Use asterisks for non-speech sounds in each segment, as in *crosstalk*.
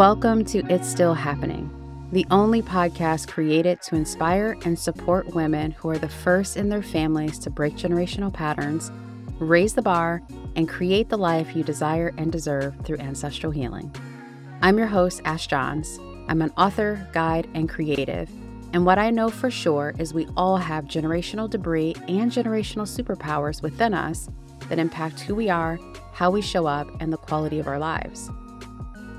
Welcome to It's Still Happening, the only podcast created to inspire and support women who are the first in their families to break generational patterns, raise the bar, and create the life you desire and deserve through ancestral healing. I'm your host, Ash Johns. I'm an author, guide, and creative. And what I know for sure is we all have generational debris and generational superpowers within us that impact who we are, how we show up, and the quality of our lives.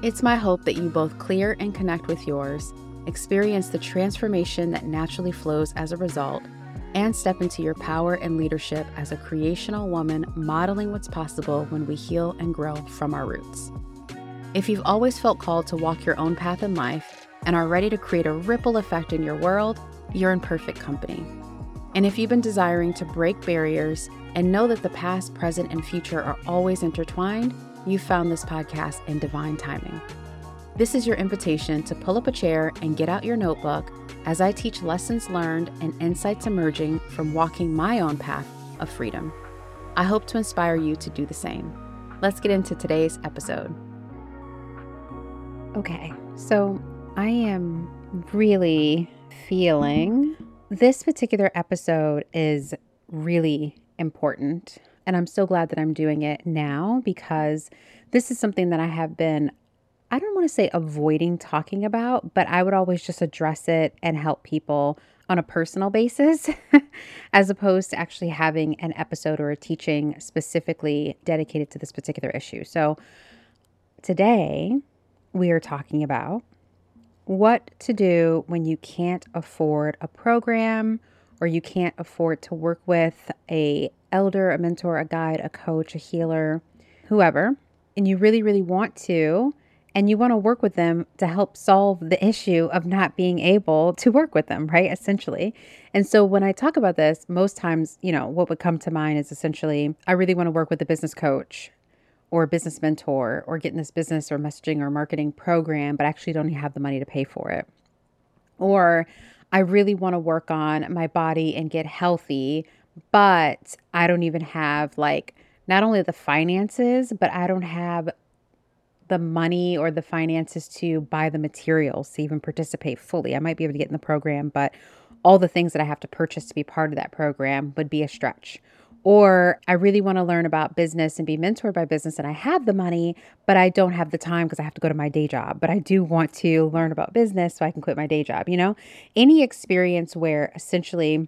It's my hope that you both clear and connect with yours, experience the transformation that naturally flows as a result, and step into your power and leadership as a creational woman modeling what's possible when we heal and grow from our roots. If you've always felt called to walk your own path in life and are ready to create a ripple effect in your world, you're in perfect company. And if you've been desiring to break barriers and know that the past, present, and future are always intertwined, you found this podcast in divine timing. This is your invitation to pull up a chair and get out your notebook as I teach lessons learned and insights emerging from walking my own path of freedom. I hope to inspire you to do the same. Let's get into today's episode. Okay, so I am really feeling this particular episode is really important and I'm so glad that I'm doing it now because this is something that I have been, I don't want to say avoiding talking about, but I would always just address it and help people on a personal basis *laughs* as opposed to actually having an episode or a teaching specifically dedicated to this particular issue. So today we are talking about what to do when you can't afford a program or you can't afford to work with a elder, a mentor, a guide, a coach, a healer, whoever, and you really, really want to, and you want to work with them to help solve the issue of not being able to work with them, right? Essentially. And so when I talk about this, most times, you know, what would come to mind is essentially, I really want to work with a business coach or a business mentor or get in this business or messaging or marketing program, but actually don't have the money to pay for it. Or I really want to work on my body and get healthy, but I don't even have like not only the finances, but I don't have the money or the finances to buy the materials to even participate fully. I might be able to get in the program, but all the things that I have to purchase to be part of that program would be a stretch. Or I really want to learn about business and be mentored by business, and I have the money, but I don't have the time because I have to go to my day job. But I do want to learn about business so I can quit my day job. You know, any experience where essentially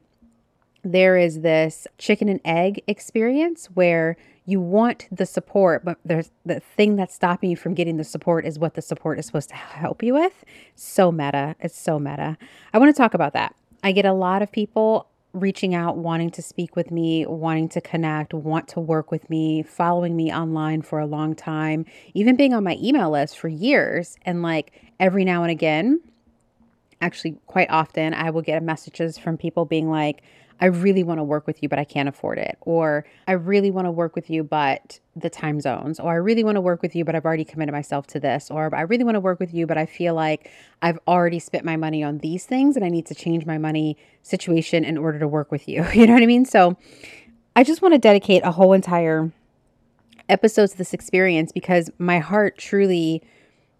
there is this chicken and egg experience where you want the support, but there's the thing that's stopping you from getting the support is what the support is supposed to help you with. So meta. It's so meta. I want to talk about that. I get a lot of people reaching out, wanting to speak with me, wanting to connect, want to work with me, following me online for a long time, even being on my email list for years. And like every now and again, actually, quite often, I will get messages from people being like, I really want to work with you, but I can't afford it. Or I really want to work with you, but the time zones. Or I really want to work with you, but I've already committed myself to this. Or I really want to work with you, but I feel like I've already spent my money on these things and I need to change my money situation in order to work with you. *laughs* You know what I mean? So I just want to dedicate a whole entire episode to this experience because my heart truly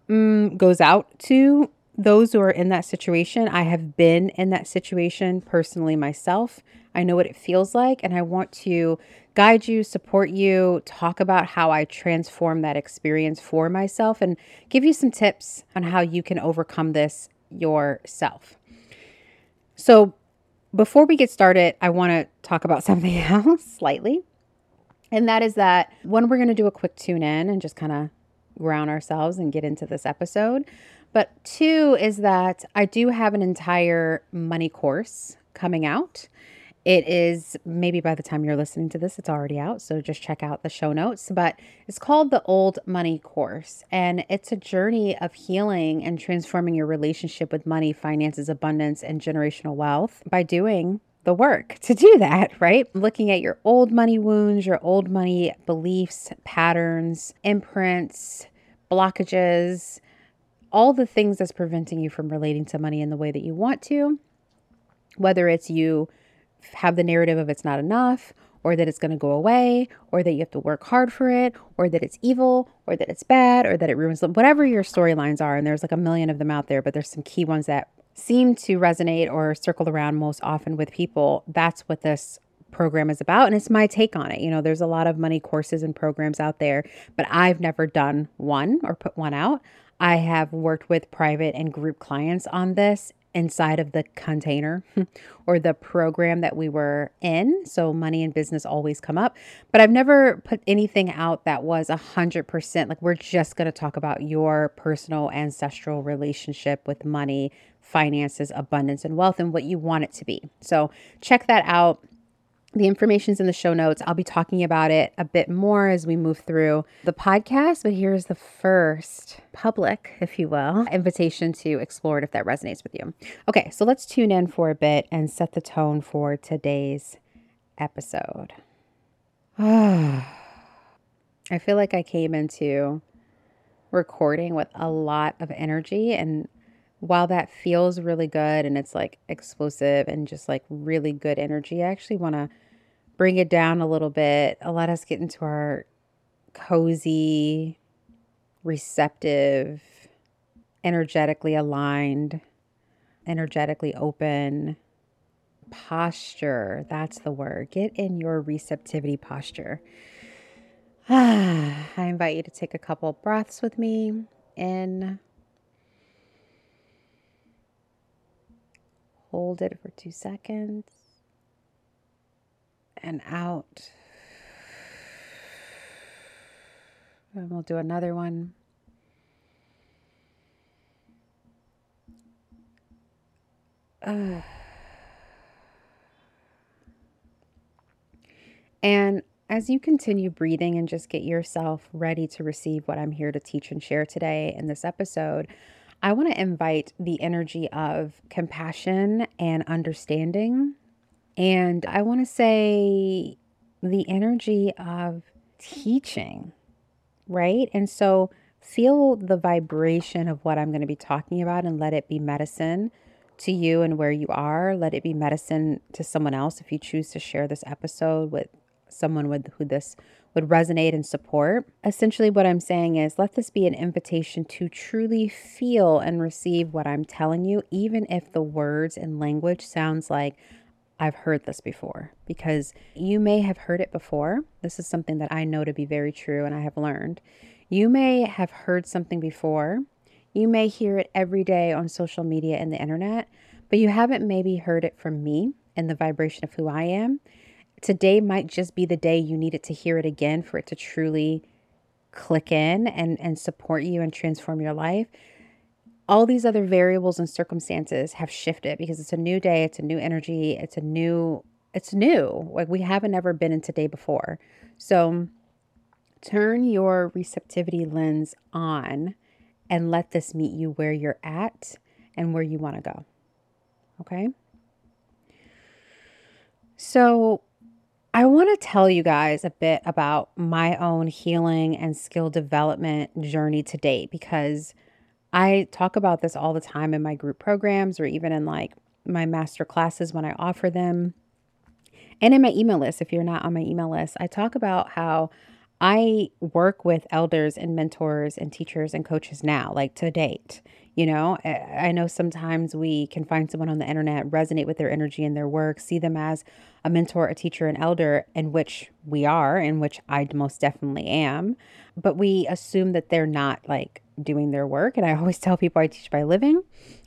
mm, goes out to those who are in that situation, I have been in that situation personally myself. I know what it feels like, and I want to guide you, support you, talk about how I transform that experience for myself, and give you some tips on how you can overcome this yourself. So, before we get started, I want to talk about *laughs* something else slightly. And that is that when we're going to do a quick tune in and just kind of ground ourselves and get into this episode, but two is that I do have an entire money course coming out. It is maybe by the time you're listening to this, it's already out. So just check out the show notes. But it's called the Old Money Course. And it's a journey of healing and transforming your relationship with money, finances, abundance, and generational wealth by doing the work to do that, right? Looking at your old money wounds, your old money beliefs, patterns, imprints, blockages, all the things that's preventing you from relating to money in the way that you want to, whether it's you have the narrative of it's not enough, or that it's going to go away, or that you have to work hard for it, or that it's evil, or that it's bad, or that it ruins whatever your storylines are. And there's like a million of them out there, but there's some key ones that seem to resonate or circle around most often with people. That's what this program is about and it's my take on it. You know, there's a lot of money courses and programs out there, but I've never done one or put one out. I have worked with private and group clients on this inside of the container *laughs* or the program that we were in. So money and business always come up, but I've never put anything out that was a hundred percent like we're just going to talk about your personal ancestral relationship with money, finances, abundance, and wealth and what you want it to be. So check that out. The information's in the show notes. I'll be talking about it a bit more as we move through the podcast, but here's the first public, if you will, invitation to explore it if that resonates with you. Okay, so let's tune in for a bit and set the tone for today's episode. *sighs* I feel like I came into recording with a lot of energy and while that feels really good and it's like explosive and just like really good energy, I actually want to bring it down a little bit, let us get into our cozy, receptive, energetically aligned, energetically open posture. That's the word. Get in your receptivity posture. *sighs* I invite you to take a couple breaths with me in. Hold it for two seconds and out. And we'll do another one. Uh. *sighs* And as you continue breathing and just get yourself ready to receive what I'm here to teach and share today in this episode, I want to invite the energy of compassion and understanding and I want to say the energy of teaching, right? And so feel the vibration of what I'm going to be talking about and let it be medicine to you and where you are. Let it be medicine to someone else if you choose to share this episode with someone with who this would resonate and support. Essentially, what I'm saying is let this be an invitation to truly feel and receive what I'm telling you, even if the words and language sounds like I've heard this before because you may have heard it before. This is something that I know to be very true and I have learned. You may have heard something before. You may hear it every day on social media and the internet, but you haven't maybe heard it from me and the vibration of who I am. Today might just be the day you needed to hear it again for it to truly click in and, and support you and transform your life all these other variables and circumstances have shifted because it's a new day, it's a new energy, it's a new, it's new. Like we haven't ever been in today before. So turn your receptivity lens on and let this meet you where you're at and where you want to go. Okay. So, I want to tell you guys a bit about my own healing and skill development journey to date because I talk about this all the time in my group programs or even in like my master classes when I offer them. And in my email list, if you're not on my email list, I talk about how I work with elders and mentors and teachers and coaches now, like to date. You know, I know sometimes we can find someone on the internet, resonate with their energy and their work, see them as a mentor, a teacher, an elder, in which we are, in which I most definitely am. But we assume that they're not like doing their work. And I always *laughs* tell people I teach by living,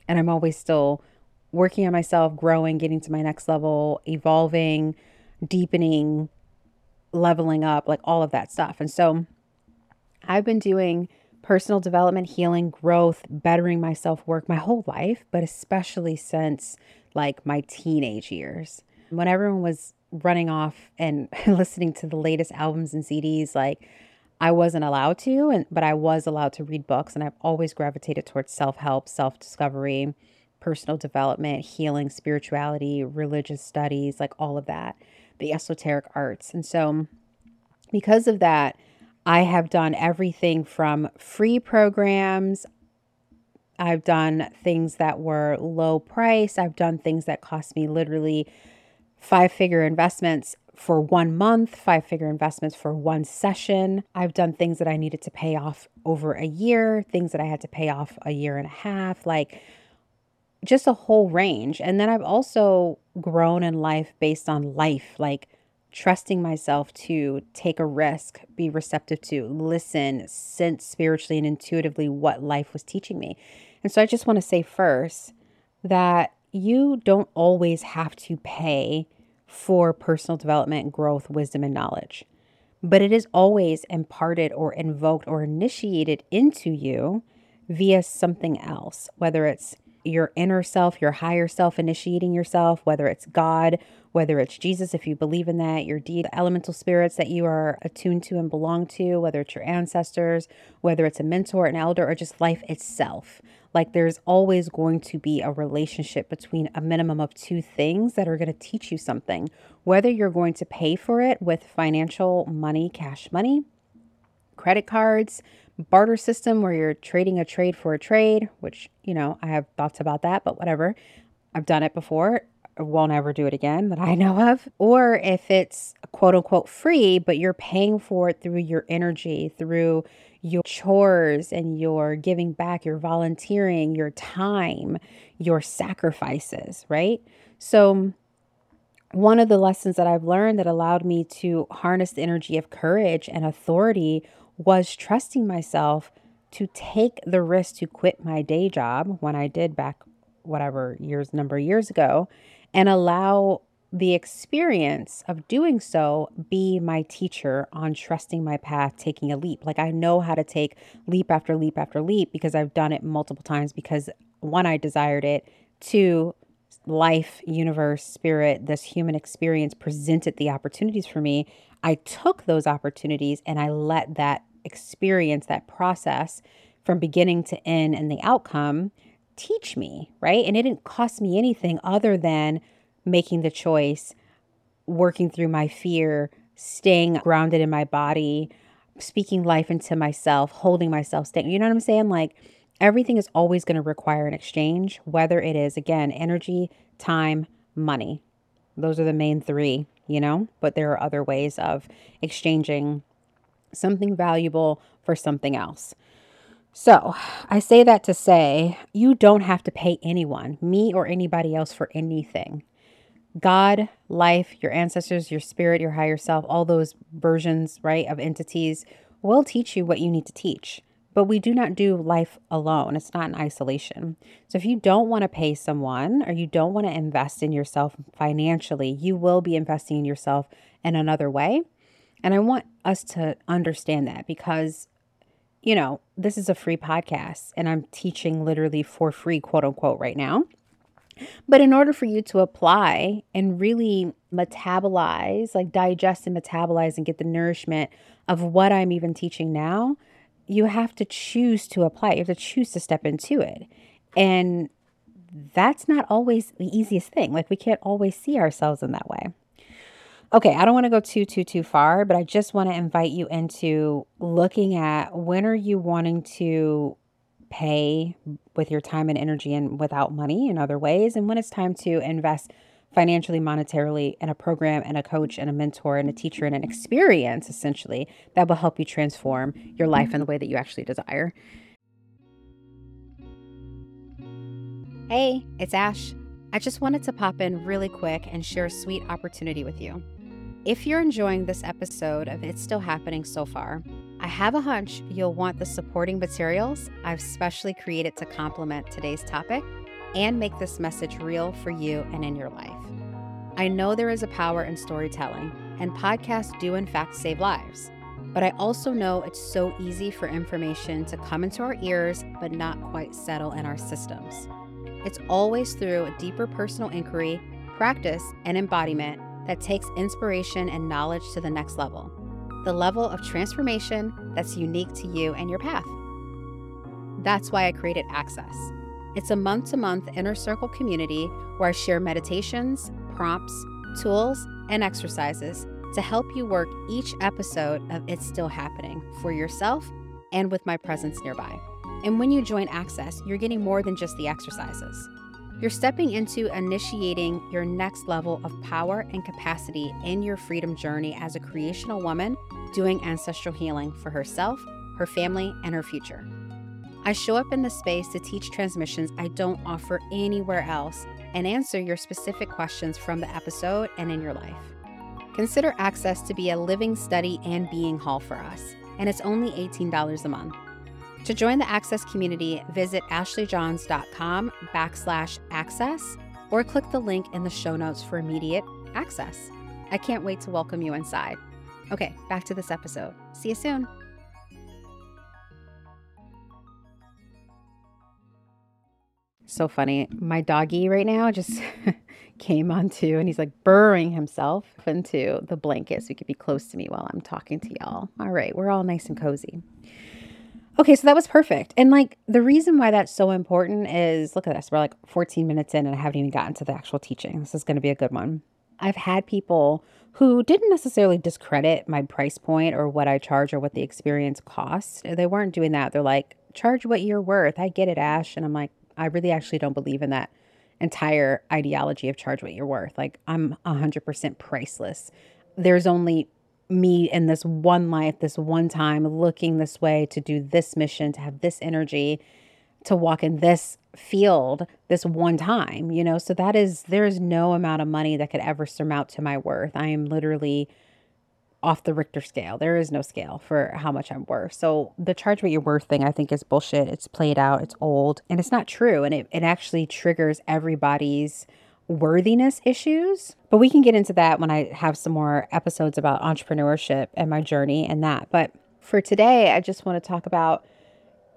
and I'm always still working on myself, growing, getting to my next level, evolving, deepening, leveling up, like all of that stuff. And so I've been doing personal development, healing, growth, bettering myself work my whole life, but especially since like my teenage years. When everyone was running off and *laughs* listening to the latest albums and CDs, like I wasn't allowed to, and but I was allowed to read books, and I've always gravitated towards self help, self discovery, personal development, healing, spirituality, religious studies, like all of that, the esoteric arts. And so, because of that, I have done everything from free programs. I've done things that were low price. I've done things that cost me literally five figure investments for one month, five figure investments for one session. I've done things that I needed to pay off over a year, things that I had to pay off a year and a half, like just a whole range. And then I've also grown in life based on life, like trusting myself to take a risk, be receptive to, listen, sense spiritually and intuitively what life was teaching me. And so I just want to say first that you don't always have to pay for personal development, growth, wisdom, and knowledge. But it is always imparted or invoked or initiated into you via something else, whether it's your inner self, your higher self initiating yourself, whether it's God, whether it's Jesus, if you believe in that, your deed, elemental spirits that you are attuned to and belong to, whether it's your ancestors, whether it's a mentor, an elder, or just life itself. Like there's always going to be a relationship between a minimum of two things that are going to teach you something, whether you're going to pay for it with financial money, cash money, credit cards, barter system where you're trading a trade for a trade, which, you know, I have thoughts about that, but whatever. I've done it before. I won't ever do it again that I know of. Or if it's quote unquote free, but you're paying for it through your energy, through your chores and your giving back, your volunteering, your time, your sacrifices, right? So, one of the lessons that I've learned that allowed me to harness the energy of courage and authority was trusting myself to take the risk to quit my day job when I did back whatever years number of years ago and allow the experience of doing so be my teacher on trusting my path, taking a leap. Like I know how to take leap after leap after leap because I've done it multiple times because one, I desired it, two, life, universe, spirit, this human experience presented the opportunities for me. I took those opportunities and I let that experience, that process from beginning to end and the outcome teach me, right? And it didn't cost me anything other than making the choice, working through my fear, staying grounded in my body, speaking life into myself, holding myself, staying, you know what I'm saying? Like everything is always going to require an exchange, whether it is, again, energy, time, money. Those are the main three, you know, but there are other ways of exchanging something valuable for something else. So, I say that to say you don't have to pay anyone, me or anybody else, for anything. God, life, your ancestors, your spirit, your higher self, all those versions, right, of entities will teach you what you need to teach. But we do not do life alone. It's not in isolation. So if you don't want to pay someone or you don't want to invest in yourself financially, you will be investing in yourself in another way. And I want us to understand that because, you know, this is a free podcast and I'm teaching literally for free, quote unquote, right now. But in order for you to apply and really metabolize, like digest and metabolize and get the nourishment of what I'm even teaching now, you have to choose to apply. You have to choose to step into it. And that's not always the easiest thing. Like we can't always see ourselves in that way. Okay, I don't want to go too too too far, but I just want to invite you into looking at when are you wanting to pay with your time and energy and without money in other ways and when it's time to invest financially monetarily in a program and a coach and a mentor and a teacher and an experience essentially that will help you transform your life in the way that you actually desire. Hey, it's Ash. I just wanted to pop in really quick and share a sweet opportunity with you. If you're enjoying this episode of It's Still Happening so far, I have a hunch you'll want the supporting materials I've specially created to complement today's topic and make this message real for you and in your life. I know there is a power in storytelling, and podcasts do, in fact, save lives. But I also know it's so easy for information to come into our ears but not quite settle in our systems. It's always through a deeper personal inquiry, practice, and embodiment that takes inspiration and knowledge to the next level the level of transformation that's unique to you and your path. That's why I created Access. It's a month to month inner circle community where I share meditations, prompts, tools, and exercises to help you work each episode of It's Still Happening for yourself and with my presence nearby. And when you join Access, you're getting more than just the exercises. You're stepping into initiating your next level of power and capacity in your freedom journey as a creational woman doing ancestral healing for herself, her family, and her future. I show up in the space to teach transmissions I don't offer anywhere else and answer your specific questions from the episode and in your life. Consider access to be a living study and being hall for us, and it's only $18 a month. To join the Access community, visit ashleyjohns.com backslash access or click the link in the show notes for immediate access. I can't wait to welcome you inside. Okay, back to this episode. See you soon. So funny. My doggy right now just *laughs* came onto and he's like burrowing himself into the blanket so he could be close to me while I'm talking to y'all. All right, we're all nice and cozy. Okay, so that was perfect. And like the reason why that's so important is look at this. We're like 14 minutes in and I haven't even gotten to the actual teaching. This is going to be a good one. I've had people who didn't necessarily discredit my price point or what I charge or what the experience costs. They weren't doing that. They're like, charge what you're worth. I get it, Ash. And I'm like, I really actually don't believe in that entire ideology of charge what you're worth. Like, I'm 100% priceless. There's only me in this one life, this one time, looking this way to do this mission, to have this energy, to walk in this field this one time, you know? So that is, there is no amount of money that could ever surmount to my worth. I am literally off the Richter scale. There is no scale for how much I'm worth. So the charge what you're worth thing, I think, is bullshit. It's played out, it's old, and it's not true. And it, it actually triggers everybody's worthiness issues. But we can get into that when I have some more episodes about entrepreneurship and my journey and that. But for today, I just want to talk about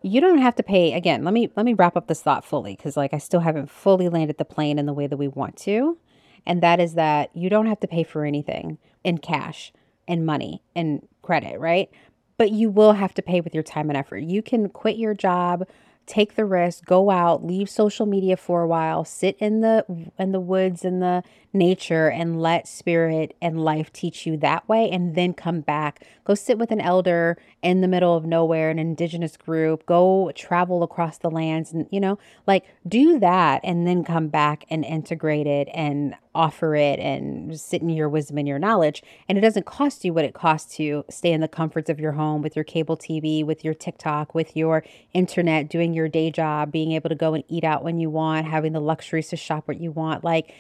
you don't have to pay again. Let me let me wrap up this thought fully cuz like I still haven't fully landed the plane in the way that we want to. And that is that you don't have to pay for anything in cash and money and credit, right? But you will have to pay with your time and effort. You can quit your job take the risk, go out, leave social media for a while, sit in the in the woods in the nature and let spirit and life teach you that way and then come back. Go sit with an elder in the middle of nowhere, an indigenous group, go travel across the lands and you know, like do that and then come back and integrate it and offer it and sit in your wisdom and your knowledge. And it doesn't cost you what it costs to stay in the comforts of your home with your cable TV, with your TikTok, with your internet, doing your day job, being able to go and eat out when you want, having the luxuries to shop what you want. Like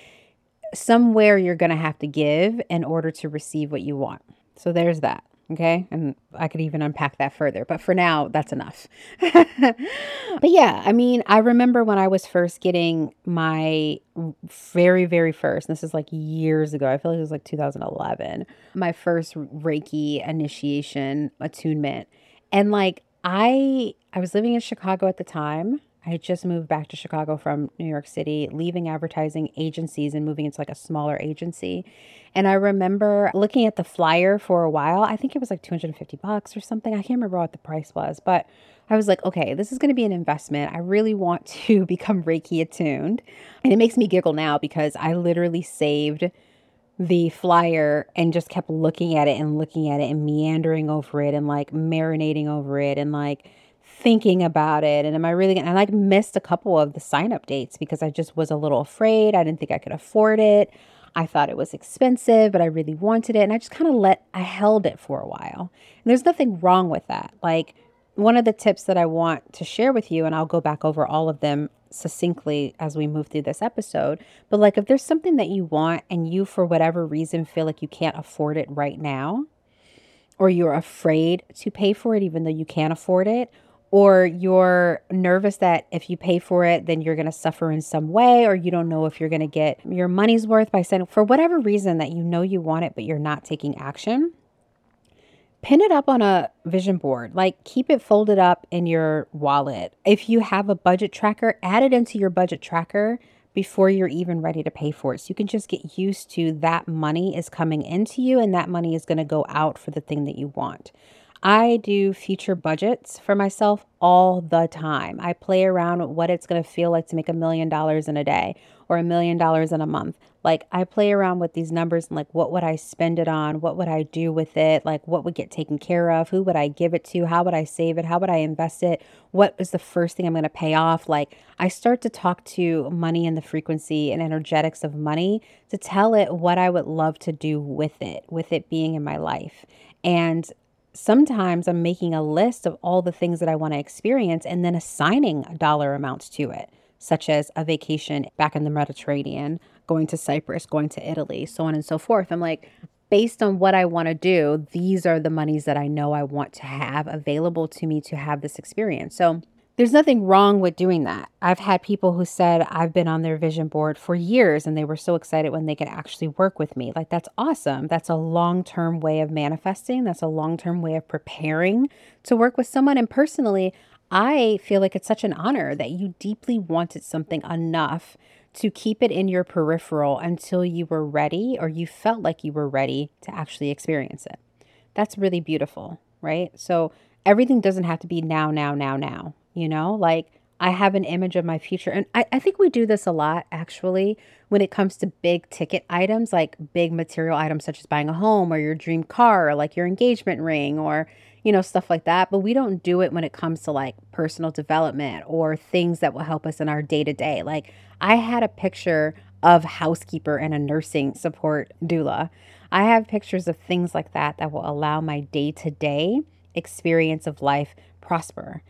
somewhere you're going to have to give in order to receive what you want. So there's that. Okay. And I could even unpack that further, but for now, that's enough. *laughs* but yeah, I mean, I remember when I was first getting my very, very first, this is like years ago, I feel like it was like 2011, my first Reiki initiation attunement. And like, I I was living in Chicago at the time I just moved back to Chicago from New York City, leaving advertising agencies and moving into like a smaller agency. And I remember looking at the flyer for a while. I think it was like 250 bucks or something. I can't remember what the price was, but I was like, okay, this is going to be an investment. I really want *laughs* to become Reiki attuned. And it makes me giggle now because I literally saved the flyer and just kept looking at it and looking at it and meandering over it and like marinating over it and like thinking about it and am I really gonna I like missed a couple of the sign up dates because I just was a little afraid. I didn't think I could afford it. I thought it was expensive, but I really wanted it. And I just kind of let I held it for a while. And there's nothing wrong with that. Like one of the tips that I want to share with you, and I'll go back over all of them succinctly as we move through this episode. But like if there's something that you want and you for whatever reason feel like you can't afford it right now, or you're afraid to pay for it even though you can't afford it, or you're nervous that if you pay for it, then you're going to suffer in some way, or you don't know if you're going to get your money's worth by sending for whatever reason that you know you want it, but you're not taking action, pin it up on a vision board. Like keep it folded up in your wallet. If you have a budget tracker, add it into your budget tracker before you're even ready to pay for it. So you can just get used to that money is coming into you and that money is going to go out for the thing that you want. I do future budgets for myself all the time. I play around with what it's going to feel like to make a million dollars in a day or a million dollars in a month. Like I play around with these numbers and like what would I spend it on? What would I do with it? Like what would get taken care of? Who would I give it to? How would I save it? How would I invest it? What is the first thing I'm going to pay off? Like I start to talk to money and the frequency and energetics of money to tell it what I would love to do with it, with it being in my life. And sometimes I'm making a list of all the things that I want to experience and then assigning a dollar amounts to it, such as a vacation back in the Mediterranean, going to Cyprus, going to Italy, so on and so forth. I'm like, based on what I want to do, these are the monies that I know I want to have available to me to have this experience. So there's nothing wrong with doing that. I've had people who said I've been on their vision board for years and they were so excited when they could actually work with me. Like, that's awesome. That's a long term way of manifesting, that's a long term way of preparing to work with someone. And personally, I feel like it's such an honor that you deeply wanted something enough to keep it in your peripheral until you were ready or you felt like you were ready to actually experience it. That's really beautiful, right? So, everything doesn't have to be now, now, now, now you know, like I have an image of my future. And I, I think we do this a lot actually when it comes to big ticket items, like big material items such as buying a home or your dream car or like your engagement ring or, you know, stuff like that. But we don't do it when it comes to like personal development or things that will help us in our day to day. Like I had a picture of housekeeper and a nursing support doula. I have pictures of things like that that will allow my day to day experience of life prosper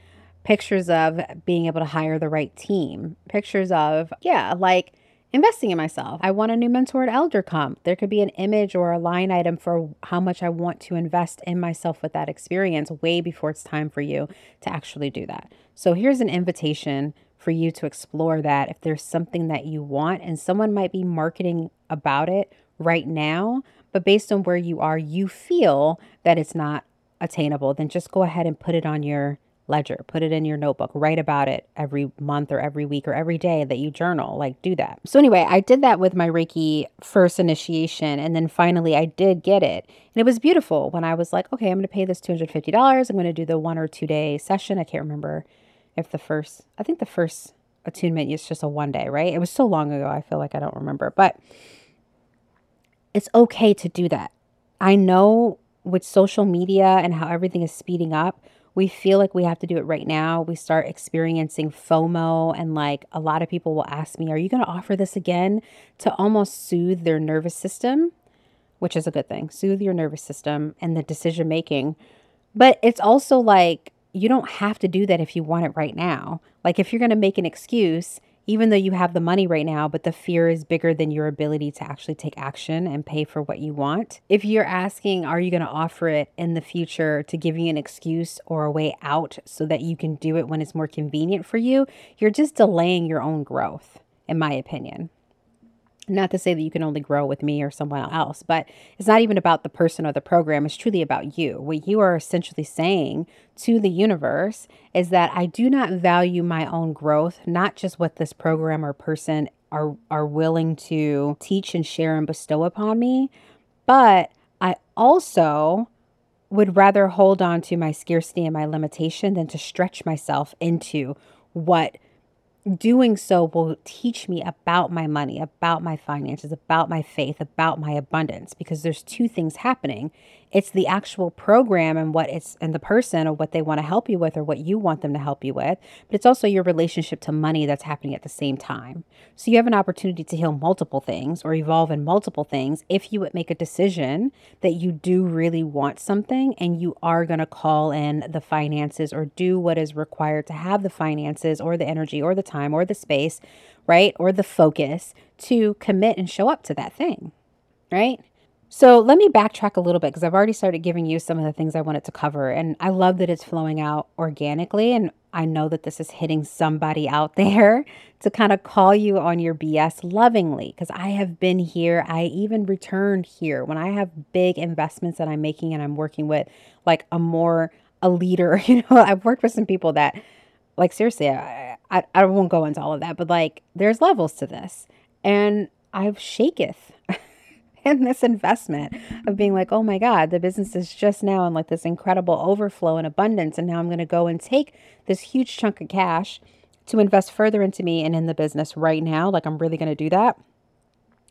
pictures of being able to hire the right team, pictures of, yeah, like investing in myself. I want a new mentor at ElderComp. There could be an image or a line item for how much I want to invest in myself with that experience way before it's time for you to actually do that. So here's an invitation for you to explore that if there's something that you want and someone might be marketing about it right now, but based on where you are, you feel that it's not attainable, then just go ahead and put it on your ledger, put it in your notebook, write about it every month or every week or every day that you journal. Like, do that. So, anyway, I did that with my Reiki first initiation. And then finally, I did get it. And it was beautiful when I was like, okay, I'm going to pay this $250. I'm going to do the one or two day session. I can't remember if the first, I think the first attunement is just a one day, right? It was so long ago. I feel like I don't remember, but it's okay to do that. I know with social media and how everything is speeding up, we feel like we have to do it right now. We start experiencing FOMO, and like a lot of people will ask me, Are you going to offer this again to almost soothe their nervous system? Which is a good thing, soothe your nervous system and the decision making. But it's also like you don't have to do that if you want it right now. Like if you're going to make an excuse, even though you have the money right now, but the fear is bigger than your ability to actually take action and pay for what you want. If you're asking, are you going to offer it in the future to give you an excuse or a way out so that you can do it when it's more convenient for you, you're just delaying your own growth, in my opinion. Not to say that you can only grow with me or someone else, but it's not even about the person or the program. It's truly about you. What you are essentially saying to the universe is that I do not value my own growth, not just what this program or person are, are willing to teach and share and bestow upon me, but I also would rather hold on to my scarcity and my limitation than to stretch myself into what doing so will teach me about my money, about my finances, about my faith, about my abundance because there's two things happening. It's the actual program and what it's and the person or what they want to help you with or what you want them to help you with, but it's also your relationship to money that's happening at the same time. So you have an opportunity to heal multiple things or evolve in multiple things if you would make a decision that you do really want something and you are going to call in the finances or do what is required to have the finances or the energy or the time or the space, right? Or the focus to commit and show up to that thing, right? So let me backtrack a little bit because I've already started giving you some of the things I wanted to cover. And I love that it's flowing out organically. And I know that this is hitting somebody out *laughs* there to kind of call you on your BS lovingly because I have been here. I even returned here when I have big investments that I'm making and I'm working with like a more a leader. *laughs* You know, I've worked with some people that like seriously, I, I, I won't go into all of that, but like there's levels to this. And I've shaketh *laughs* in this investment of being like, oh my God, the business is just now in like this incredible overflow and abundance. And now I'm going to go and take this huge chunk of cash to invest further into me and in the business right now. Like, I'm really going to do that.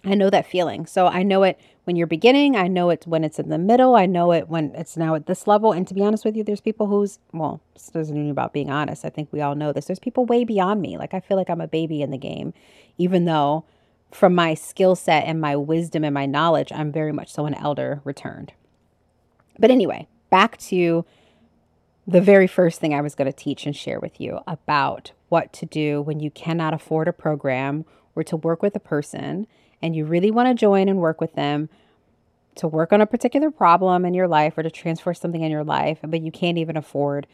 I know that feeling. So I know it when you're beginning. I know it when it's in the middle. I know it when it's now at this level. And to be honest with you, there's people who's, well, this isn't even about being honest. I think we all know this. There's people way beyond me. Like I feel like I'm a baby in the game, even though from my skill set and my wisdom and my knowledge, I'm very much so an elder returned. But anyway, back to the very first thing I was going to teach and share with you about what to do when you cannot afford a program or to work with a person and you really want to join and work with them to work on a particular problem in your life or to transfer something in your life, but you can't even afford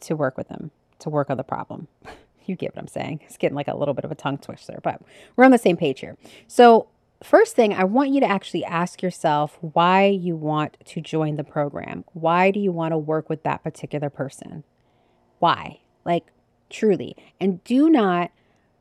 to work with them to work on the problem. *laughs* you get what I'm saying. It's getting like a little bit of a tongue twister, but we're on the same page here. So, first thing, I want you to actually ask yourself why you want to join the program. Why do you want to work with that particular person? Why? Like, truly. And do not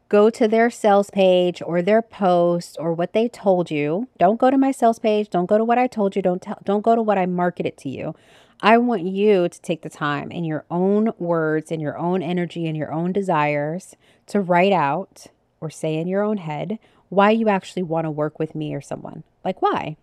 go to their sales page or their post or what they told you. Don't go to my sales page. Don't go to what I told you. Don't tell, don't go to what I marketed to you. I want you to take the time in your own words, in your own energy, and your own desires to write out or say in your own head why you actually want to work with me or someone. Like, why?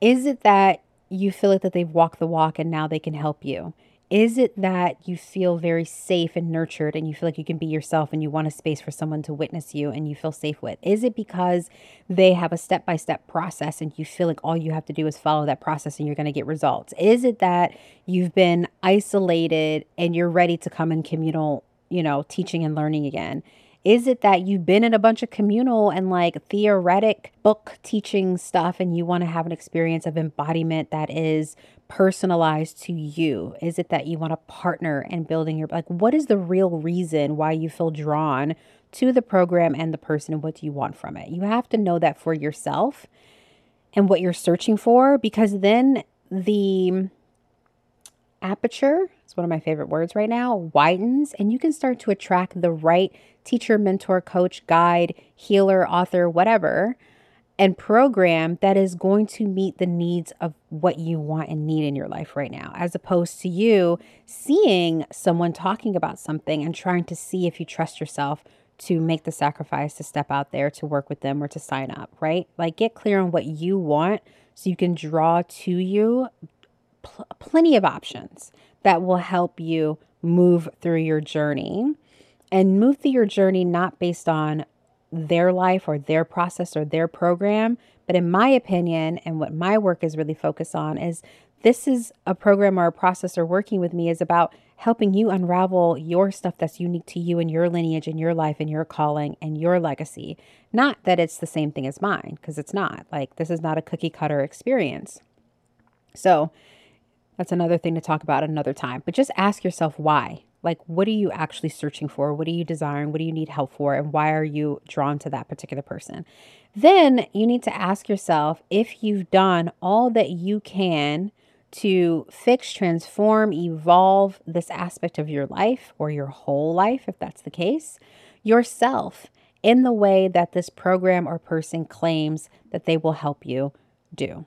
Is it that you feel like that they've walked the walk and now they can help you? Is it that you feel very safe and nurtured and you feel like you can be yourself and you want a space for someone to witness you and you feel safe with? Is it because they have a step by step process and you feel like all you have to do is follow that process and you're going to get results? Is it that you've been isolated and you're ready to come in communal, you know, teaching and learning again? Is it that you've been in a bunch of communal and like theoretic book teaching stuff and you want to have an experience of embodiment that is personalized to you? Is it that you want to partner in building your like what is the real reason why you feel drawn to the program and the person and what do you want from it? You have to know that for yourself and what you're searching for because then the aperture it's one of my favorite words right now widens and you can start to attract the right teacher mentor coach guide healer author whatever and program that is going to meet the needs of what you want and need in your life right now, as opposed to you seeing someone talking about something and trying to see if you trust yourself to make the sacrifice to step out there to work with them or to sign up, right? Like get clear on what you want so you can draw to you pl- plenty of options that will help you move through your journey and move through your journey not based on their life or their process or their program. But in my opinion, and what my work is really focused on, is this is a program or a process or working with me is about helping you unravel your stuff that's unique to you and your lineage and your life and your calling and your legacy. Not that it's the same thing as mine, because it's not. Like, this is not a cookie cutter experience. So, that's another thing to talk about another time. But just ask yourself why. Like, what are you actually searching for? What are you desiring? What do you need help for? And why are you drawn to that particular person? Then you need to ask yourself if you've done all that you can to fix, transform, evolve this aspect of your life or your whole life, if that's the case, yourself in the way that this program or person claims that they will help you do.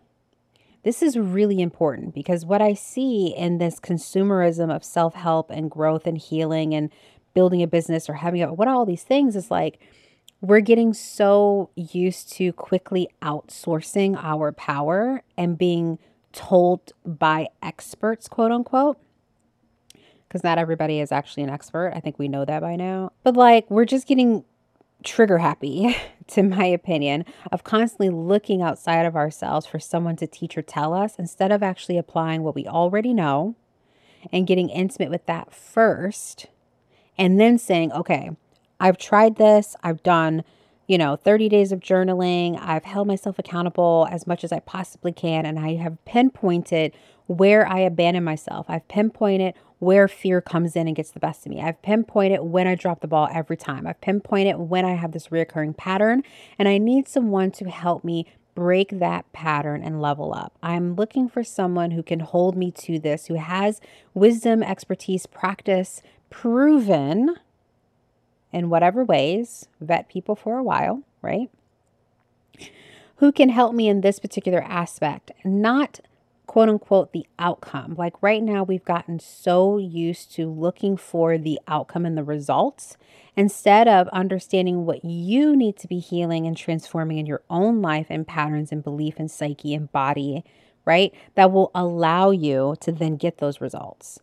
This is really important because what I see in this consumerism of self help and growth and healing and building a business or having a, what all these things is like we're getting so used to quickly outsourcing our power and being told by experts, quote unquote. Because not everybody is actually an expert. I think we know that by now. But like, we're just getting trigger happy, *laughs* to my opinion, of constantly looking outside of ourselves for someone to teach or tell us instead of actually applying what we already know and getting intimate with that first. And then saying, okay, I've tried this, I've done, you know, 30 days of journaling, I've held myself accountable as much as I possibly can, and I have pinpointed where I abandon myself. I've pinpointed where fear comes in and gets the best of me. I've pinpointed when I drop the ball every time. I've pinpointed when I have this reoccurring pattern, and I need someone to help me break that pattern and level up. I'm looking for someone who can hold me to this, who has wisdom, expertise, practice, proven in whatever ways, vet people for a while, right? who can help me in this particular aspect, not quote unquote the outcome. Like right now, we've gotten so used to looking for the outcome and the results instead of understanding what you need to be healing and transforming in your own life and patterns and belief and psyche and body, right? That will allow you to then get those results.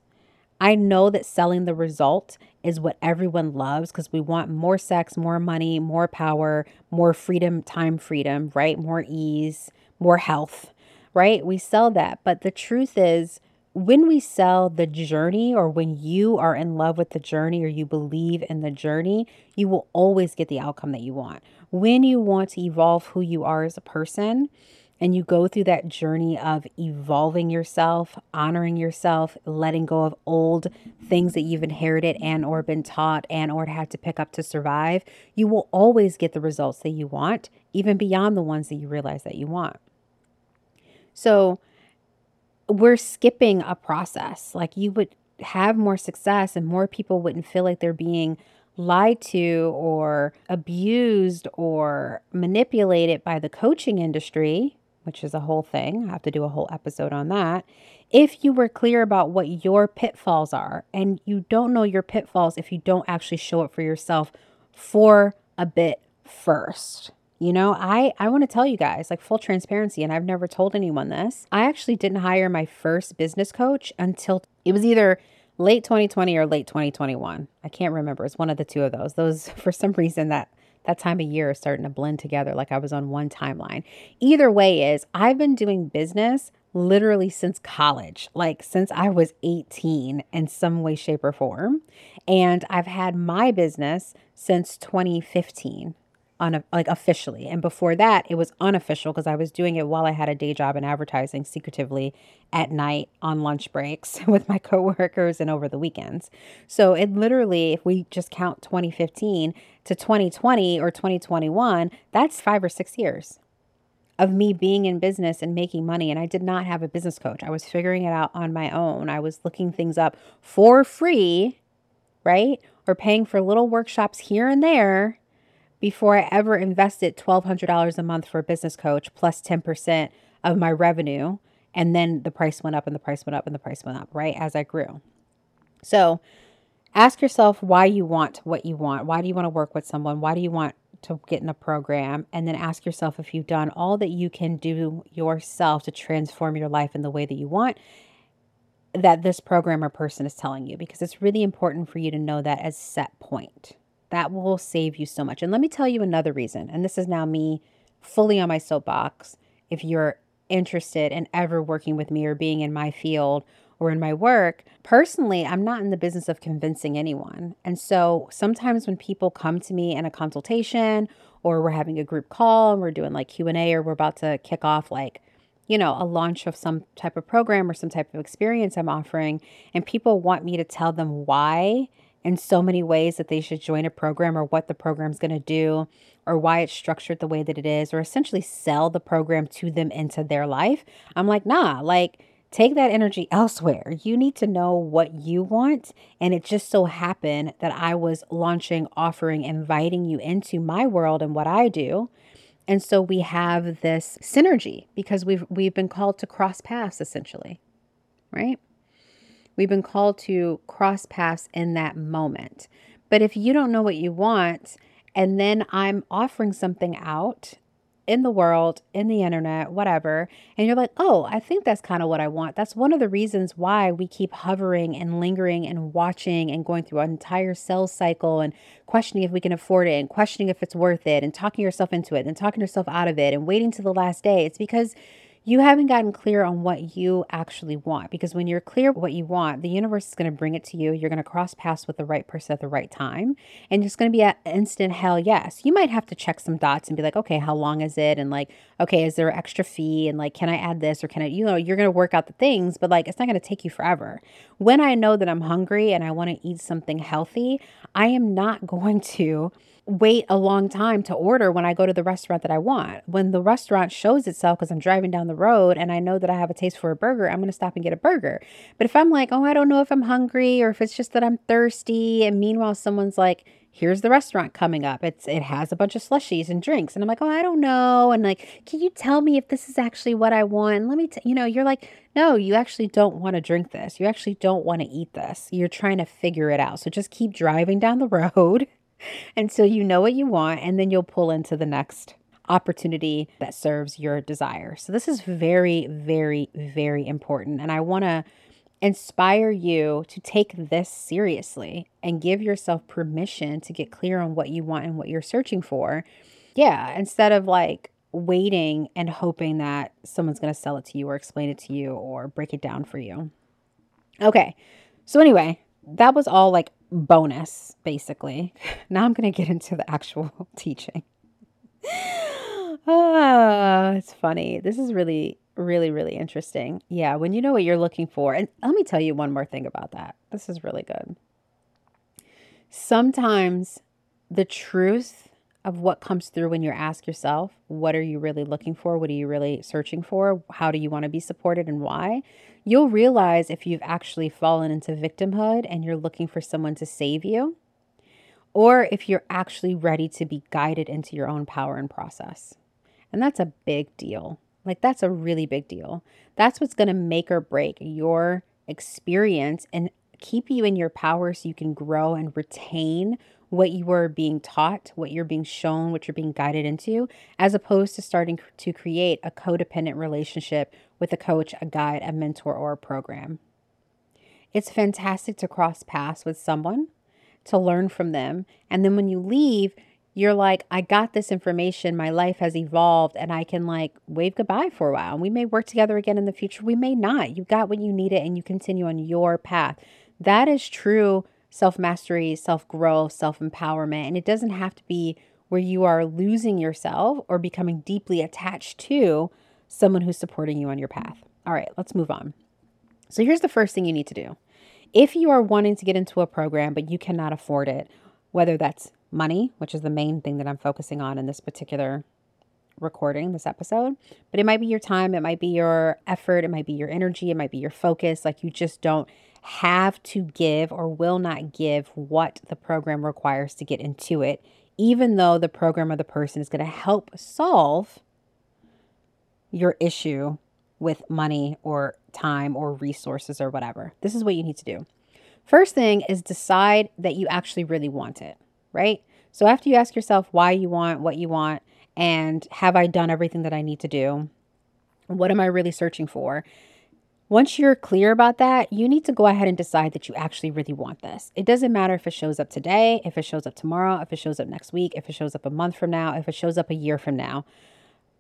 I know that selling the result is what everyone loves because we want more sex, more money, more power, more freedom, time freedom, right? More ease, more health, right? We sell that. But the truth is, when we sell the journey or when you are in love with the journey or you believe in the journey, you will always get the outcome that you want. When you want to evolve who you are as a person, and you go through that journey of evolving yourself, honoring yourself, letting go of old things that you've inherited and or been taught and or had to pick up to survive, you will always get the results that you want, even beyond the ones that you realize that you want. So, we're skipping a process. Like you would have more success and more people wouldn't feel like they're being lied to or abused or manipulated by the coaching industry which is a whole thing. I have to do a whole episode on that. If you were clear about what your pitfalls are, and you don't know your pitfalls if you don't actually show up for yourself for a bit first. You know, I I want to tell you guys like full transparency and I've never told anyone this. I actually didn't hire my first business coach until it was either late 2020 or late 2021. I can't remember. It's one of the two of those. Those *laughs* for some reason that that time of year is starting to blend together like I was on one timeline. Either way is I've been doing business literally since college, like since I was 18 in some way shape or form, and I've had my business since 2015 on like officially. And before that, it was unofficial because I was doing it while I had a day job in advertising secretively at night on lunch breaks *laughs* with my coworkers and over the weekends. So it literally, if we just count 2015 to 2020 or 2021, that's five or six years of me being in business and making money. And I did not have a business coach. I was figuring it out on my own. I was looking things up for free, right? Or paying for little workshops here and there before I ever invested $1,200 a month for a business coach plus 10% of my revenue. And then the price went up and the price went up and the price went up, right? As I grew. So ask yourself why you want what you want. Why do you want to work with someone? Why do you want to get in a program? And then ask yourself if you've done all that you can do yourself to transform your life in the way that you want that this program or person is telling you because it's really important for you to know that as set point. That will save you so much. And let me tell you another reason. And this is now me fully on my soapbox. If you're interested in ever working with me or being in my field or in my work, personally, I'm not in the business of convincing anyone. And so sometimes when people come to me in a consultation or we're having a group call and we're doing like Q&A or we're about to kick off like you know, a launch of some type of program or some type of experience I'm offering, and people want me to tell them why in so many ways that they should join a program or what the program's going to do or why it's structured the way that it is or essentially sell the program to them into their life. I'm like, nah, like take that energy elsewhere. You need to know what you want. And it just so happened that I was launching, offering, inviting you into my world and what I do. And so we have this synergy because we've we've been called to cross paths essentially. Right? We've been called to cross paths in that moment. But if you don't know what you want, and then I'm offering something out in the world, in the internet, whatever, and you're like, oh, I think that's kind of what I want. That's one of the reasons why we keep hovering and lingering and watching and going through an entire sales cycle and questioning if we can afford it and questioning if it's worth it and talking yourself into it and talking yourself out of it and waiting to the last day. It's because you haven't gotten clear on what you actually want. Because when you're clear what you want, the universe is going to bring it to you. You're going to cross paths with the right person at the right time. And it's going to be an instant hell yes. You might have to check some dots and be like, okay, how long is it? And like, okay, is there an extra fee? And like, can I add this or can I, you know, you're going to work out the things, but like, it's not going to take you forever. When I know that I'm hungry and I want to eat something healthy, I am not *laughs* going to wait a long time to order when I go to the restaurant that I want. When the restaurant shows itself because I'm driving down the road and I know that I have a taste for a burger, I'm going to stop and get a burger. But if I'm like, oh, I don't know if I'm hungry or if it's just that I'm thirsty, and meanwhile someone's like, here's the restaurant coming up. It's it has a bunch of slushies and drinks. And I'm like, oh, I don't know. And like, can you tell me if this is actually what I want? Let me, t-. you know, you're like, no, you actually don't want to drink this. You actually don't want to eat this. You're trying to figure it out. So just keep driving down the *laughs* road until you know what you want, and then you'll pull into the next opportunity that serves your desire. So this is very, very, very important. And I want to inspire you to take this seriously and give yourself permission to get clear on what you want and what you're searching for. Yeah, instead of like waiting and hoping that someone's going to sell it to you or explain it to you or break it down for you. Okay. So anyway, that was all like bonus basically. Now I'm going to get into the actual *laughs* teaching. ah, it's funny. This is really really, really interesting. Yeah, when you know what you're looking for. And let me tell you one more thing about that. This is really good. Sometimes the truth of what comes through when you ask yourself, what are you really looking for? What are you really searching for? How do you want to be supported and why? You'll realize if you've actually fallen into victimhood and you're looking for someone to save you, or if you're actually ready to be guided into your own power and process. And that's a big deal. Like, that's a really big deal. That's what's going to make or break your experience and keep you in your power so you can grow and retain what you are being taught, what you're being shown, what you're being guided into, as opposed to starting to create a codependent relationship with a coach, a guide, a mentor, or a program. It's fantastic to cross paths with someone, to learn from them. And then when you leave, you're like, I got this information. My life has evolved and I can like wave goodbye for a while. And we may work together again in the future. We may not. You got what you needed and you continue on your path. That is true self mastery, self growth, self empowerment. And it doesn't have to be where you are losing yourself or becoming deeply attached to someone who's supporting you on your path. All right, let's move on. So here's the first thing you need to do. If you are wanting to get into a program, but you cannot afford it, whether that's money, which is the main thing that I'm focusing on in this particular recording, this episode. But it might be your time, it might be your effort, it might be your energy, it might be your focus. Like you just don't have to give or will not give what the program requires to get into it, even though the program or the person is going to help solve your issue with money or time or resources or whatever. This is what you need to do. First thing is decide that you actually really want it right? So after you ask yourself why you want what you want and have I done everything that I need to do? What am I really searching for? Once you're clear about that, you need to go ahead and decide that you actually really want this. It doesn't matter if it shows up today, if it shows up tomorrow, if it shows up next week, if it shows up a month from now, if it shows up a year from now,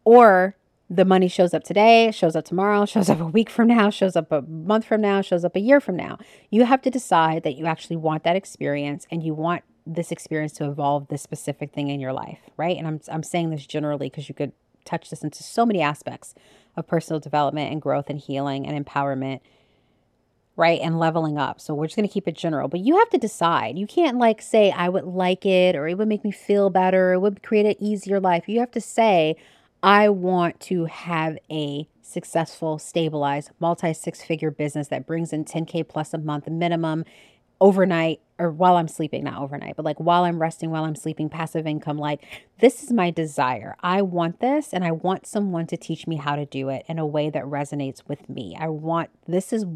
or the money shows up today, shows up tomorrow, shows up a week from now, shows up a month from now, shows up a year from now. You have to decide that you actually want that experience and you want this experience to evolve this specific thing in your life, right? And I'm I'm saying this generally because you could touch this into so many aspects of personal development and growth and healing and empowerment, right? And leveling up. So we're just going to keep it general, but you have to decide. You can't like say I would like it or it would make me feel better, it would create an easier life. You have to say I want to have a successful, stabilized, multi six figure business that brings in 10K plus a month minimum overnight or while I'm sleeping, not overnight, but like while I'm resting, while I'm sleeping, passive income. Like, this is my desire. I want this, and I want someone to teach me how to do it in a way that resonates with me. I want this is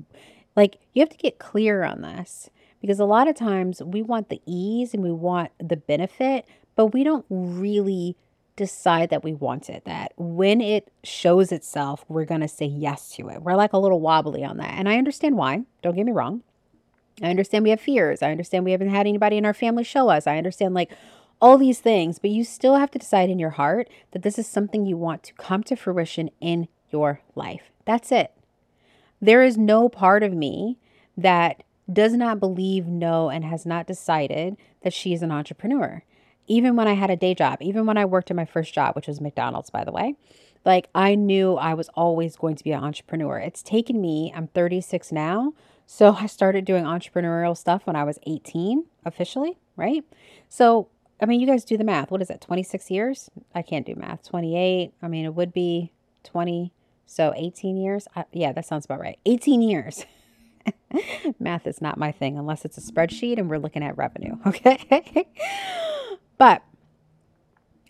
like, you have to get clear on this because a lot of times we want the ease and we want the benefit, but we don't really decide that we want it. That when it shows itself, we're going to say yes to it. We're like a little wobbly on that. And I understand why. Don't get me wrong. I understand we have fears. I understand we haven't had anybody in our family show us. I understand like all these things, but you still have to decide in your heart that this is something you want to come to fruition in your life. That's it. There is no part of me that does not believe, no and has not decided that she is an entrepreneur. Even when I had a day job, even when I worked at my first job, which was McDonald's, by the way, like I knew I was always going to be an entrepreneur. It's taken me, I'm 36 now, so I started doing entrepreneurial stuff when I was 18 officially, right? So, I mean, you guys do the math. What is that, 26 years? I can't do math. 28. I mean, it would be 20. So 18 years. I, yeah, that sounds about right. 18 years. *laughs* Math is not my thing unless it's a spreadsheet and we're looking at revenue. *laughs* Okay. but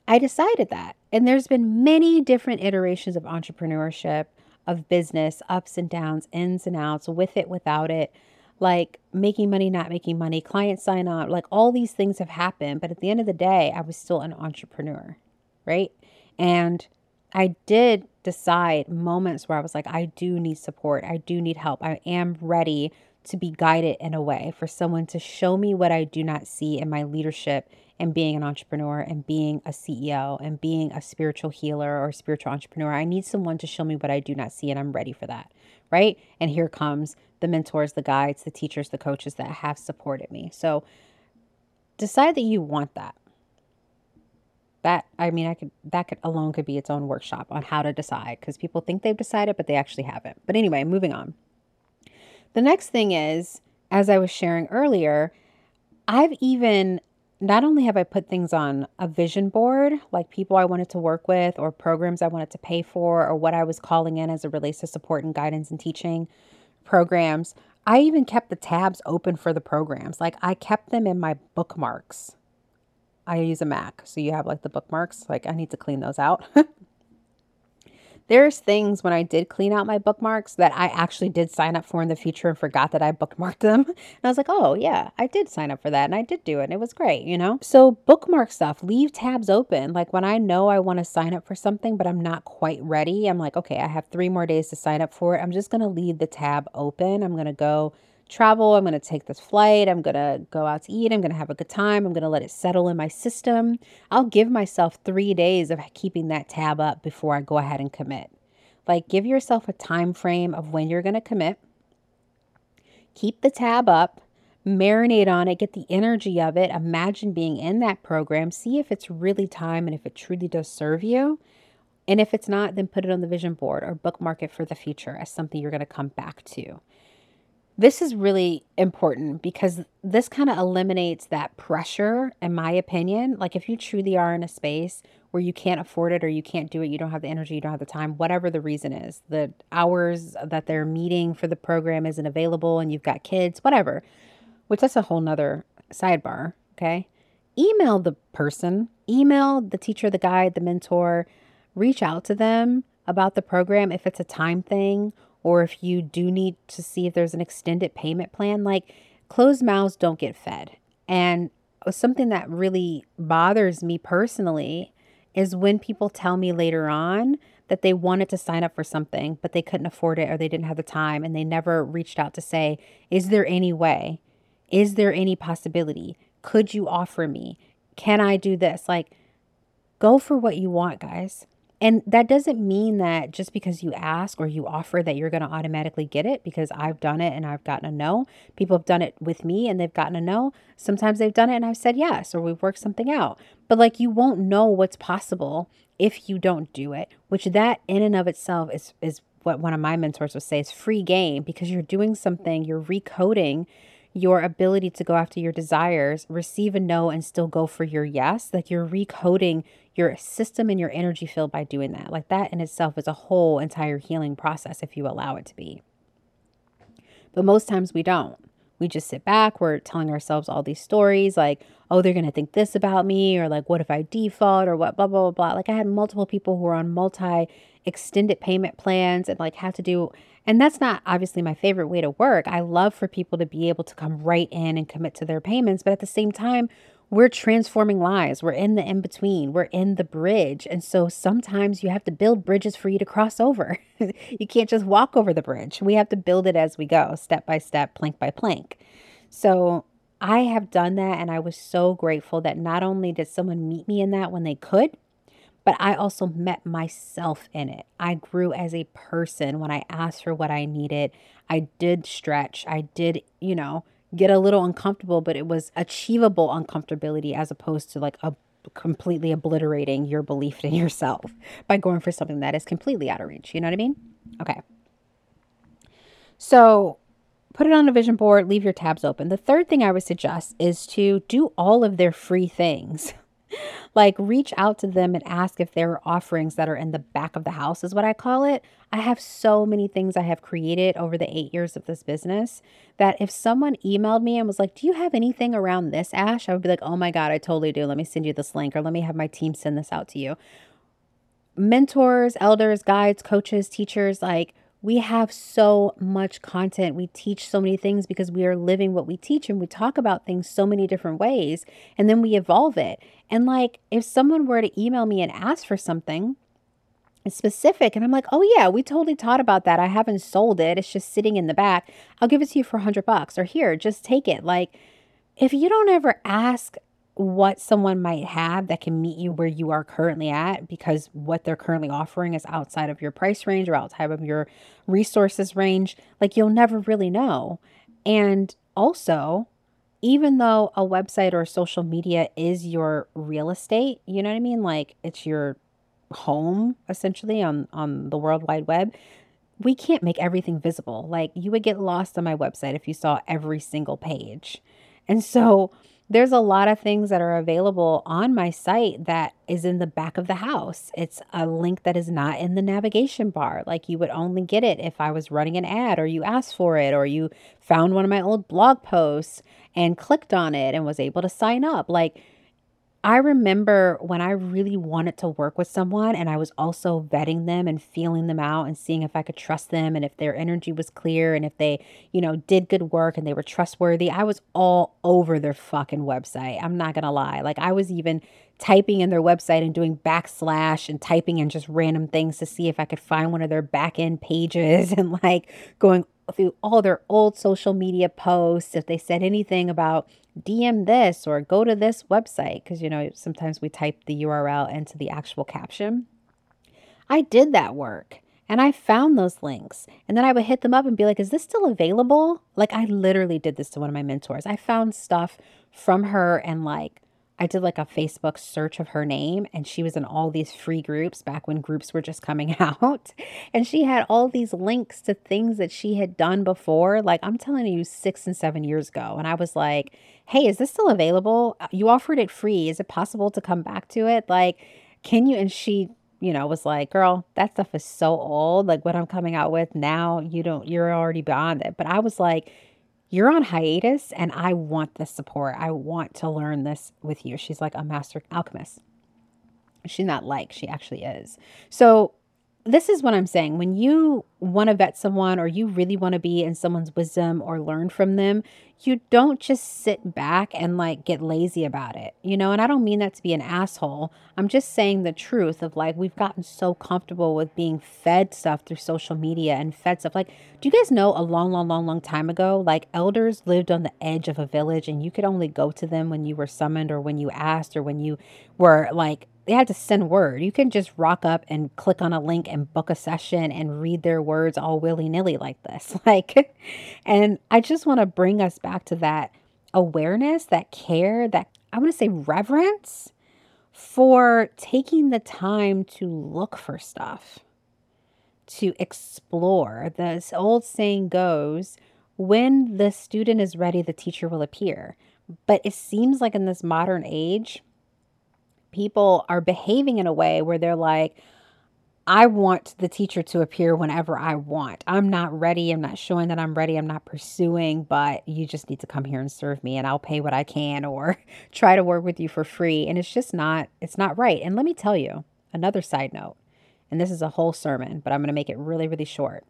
I decided that. And there's been many different iterations of entrepreneurship, of business, ups and downs, ins and outs, with it, without it, like making money, not making money, client sign up, like all these things have happened. But at the end of the day, I was still an entrepreneur, right? And I did decide moments where I was like, I do need support. I do need help. I am ready to be guided in a way for someone to show me what I do not see in my leadership and being an entrepreneur and being a CEO and being a spiritual healer or spiritual entrepreneur. I need someone to show me what I do not see, and I'm ready for that. Right. And here comes the mentors, the guides, the teachers, the coaches that have supported me. So decide that you want that. That I mean, I could that could alone could be its own workshop on how to decide because people think they've decided, but they actually haven't. But anyway, moving on. The next thing is, as I was sharing earlier, I've even not only have I put things on a vision board, like people I wanted to work with, or programs I wanted to pay for, or what I was calling in as it relates to support and guidance and teaching programs, I even kept the tabs open for the programs. Like I kept them in my bookmarks. I use a Mac, so you have like the bookmarks. Like I need to clean those out. *laughs* There's things when I did clean out my bookmarks that I actually did sign up for in the future and forgot that I bookmarked them. *laughs* And I was like, oh, yeah, I did sign up for that and I did do it. And it was great, you know? So, bookmark stuff, leave tabs open. Like when I know I want to sign up for something, but I'm not quite ready, I'm like, okay, I have three more days to sign up for it. I'm just going to leave the tab open. I'm going to go travel. I'm going to take this flight. I'm going to go out to eat. I'm going to have a good time. I'm going to let it settle in my system. I'll give myself three days of keeping that tab up before I go ahead and commit. Like, give yourself a time frame of when you're going to commit. Keep the tab up, marinate on it, get the energy of it. Imagine being in that program. See if it's really time and if it truly does serve you. And if it's not, then put it on the vision board or bookmark it for the future as something you're going to come back to. This is really important because this kind of eliminates that pressure, in my opinion. Like, if you truly are in a space where you can't afford it or you can't do it, you don't have the energy, you don't have the time, whatever the reason is, the hours that they're meeting for the program isn't available and you've got kids, whatever, which that's a whole nother sidebar. Okay. Email the person, email the teacher, the guide, the mentor, reach out to them about the program if it's a time thing or if you do need to see if there's an extended payment plan, like closed mouths don't get fed. And something that really bothers me personally is when people tell me later on that they wanted to sign up for something, but they couldn't afford it or they didn't have the time and they never reached out to say, Is there any way? Is there any possibility? Could you offer me? Can I do this? Like, go for what you want, guys. And that doesn't mean that just because you ask or you offer that you're going to automatically get it because I've done it and I've gotten a no. People have done it with me and they've gotten a no. Sometimes they've done it and I've said yes or we've worked something out. But like you won't know what's possible if you don't do it, which that in and of itself is is what one of my mentors would say is free game because you're doing something, you're recoding your ability to go after your desires, receive a no and still go for your yes. Like you're recoding your system and your energy field by doing that. Like that in itself is a whole entire healing process if you allow it to be. But most times we don't. We just sit back, we're telling ourselves all these stories like, oh, they're going to think this about me, or like, what if I default, or what, blah, blah, blah, blah. Like, I had multiple people who were on multi extended payment plans and like had to do and that's not obviously my favorite way to work. I love for people to be able to come right in and commit to their payments, but at the same time, we're transforming lives. We're in the in between. We're in the bridge. And so sometimes you have to build bridges for you to cross over. *laughs* you can't just walk over the bridge. We have to build it as we go, step by step, plank by plank. So I have done that. And I was so grateful that not only did someone meet me in that when they could, but I also met myself in it. I grew as a person when I asked for what I needed. I did stretch. I did, you know, get a little uncomfortable, but it was achievable uncomfortability as opposed to like a completely obliterating your belief in yourself by going for something that is completely out of reach. You know what I mean? Okay. So put it on a vision board, leave your tabs open. The third thing I would suggest is to do all of their free things. *laughs* like reach out to them and ask if there are offerings that are in the back of the house is what I call it. I have so many things I have created over the 8 years of this business that if someone emailed me and was like, "Do you have anything around this, Ash?" I would be like, "Oh my god, I totally do. Let me send you this link or let me have my team send this out to you." Mentors, elders, guides, coaches, teachers, like we have so much content. We teach so many things because we are living what we teach and we talk about things so many different ways and then we evolve it. And like if someone were to email me and ask for something specific and I'm like, "Oh yeah, we totally taught about that. I haven't sold it. It's just sitting in the back. I'll give it to you for 100 bucks or here, just take it." Like if you don't ever ask what someone might have that can meet you where you are currently at because what they're currently offering is outside of your price range or outside of your resources range, like you'll never really know. And also, even though a website or social media is your real estate, you know what I mean? Like it's your home essentially on on the world wide web we can't make everything visible like you would get lost on my website if you saw every single page and so there's a lot of things that are available on my site that is in the back of the house. It's a link that is not in the navigation bar. Like you would only get it if I was running an ad or you asked for it or you found one of my old blog posts and clicked on it and was able to sign up. Like I remember when I really wanted to work with someone and I was also vetting them and feeling them out and seeing if I could trust them and if their energy was clear and if they, you know, did good work and they were trustworthy. I was all over their fucking website. I'm not going to lie. Like I was even typing in their website and doing backslash and typing in just random things to see if I could find one of their back end pages *laughs* and like going through all their old social media posts if they said anything about DM this or go to this website because you know sometimes we type the URL into the actual caption. I did that work and I found those links and then I would hit them up and be like, "Is this still available?" Like I literally did this to one of my mentors. I found stuff from her and like I did like a Facebook search of her name, and she was in all these free groups back when groups were just coming *laughs* out. And she had all these links to things that she had done before. Like, I'm telling you, six and seven years ago. And I was like, hey, is this still available? Uh, you offered it free. Is it possible to come back to it? Like, can you? And she, you know, was like, girl, that stuff is so old. Like, what I'm coming out with now, you don't, you're already beyond it. But I was like, you're on hiatus and I want the support. I want to learn this with you. She's like a master alchemist. She's not like, she actually is. So this is what I'm saying. When you want to vet someone or you really want to be in someone's wisdom or learn from them, you don't just sit back and like get lazy about it, you know? And I don't mean that to be an asshole. I'm just saying the truth of like, we've gotten so comfortable with being fed stuff through social media and fed stuff. Like, do you guys know a long, long, long, long time ago, like elders lived on the edge of a village and you could only go to them when you were summoned or when you asked or when you were like they had to send word. You can just rock up and click on a link and book a session and read their words all willy nilly like this. *laughs* Like, and I just want to bring us back to that awareness, that care, that I want to say reverence for taking the time to look for stuff, to explore. This old saying goes, when the student is ready, the teacher will appear. But it seems like in this modern age, people are behaving in a way where they're like, I want the teacher to appear whenever I want. I'm not ready. I'm not showing that I'm ready. I'm not pursuing, but you just need to come here and serve me and I'll pay what I can *laughs* or try to work with you for free. And it's just not, it's not right. And let me tell you another side note, and this is a whole sermon, but I'm going to make it really, really short.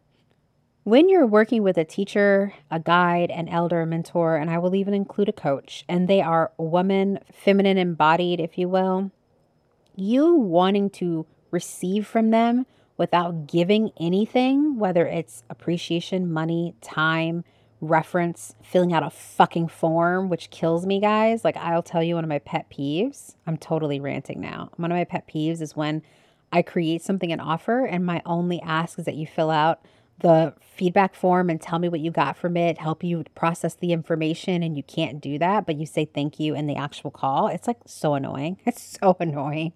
When you're working with a teacher, a guide, an elder, a mentor, and I will even include a coach, and they are woman, feminine embodied, if you will, you wanting to receive from them without giving anything, whether it's appreciation, money, time, reference, filling out a fucking form, which kills me, guys. Like, I'll tell you one of my pet peeves. I'm totally ranting now. One of my pet peeves is when I create something and offer, and my only ask is that you fill out the feedback form and tell me what you got from it, help you process the information, and you can't do that, but you say thank you in the actual call. It's like so annoying. *laughs* It's so annoying.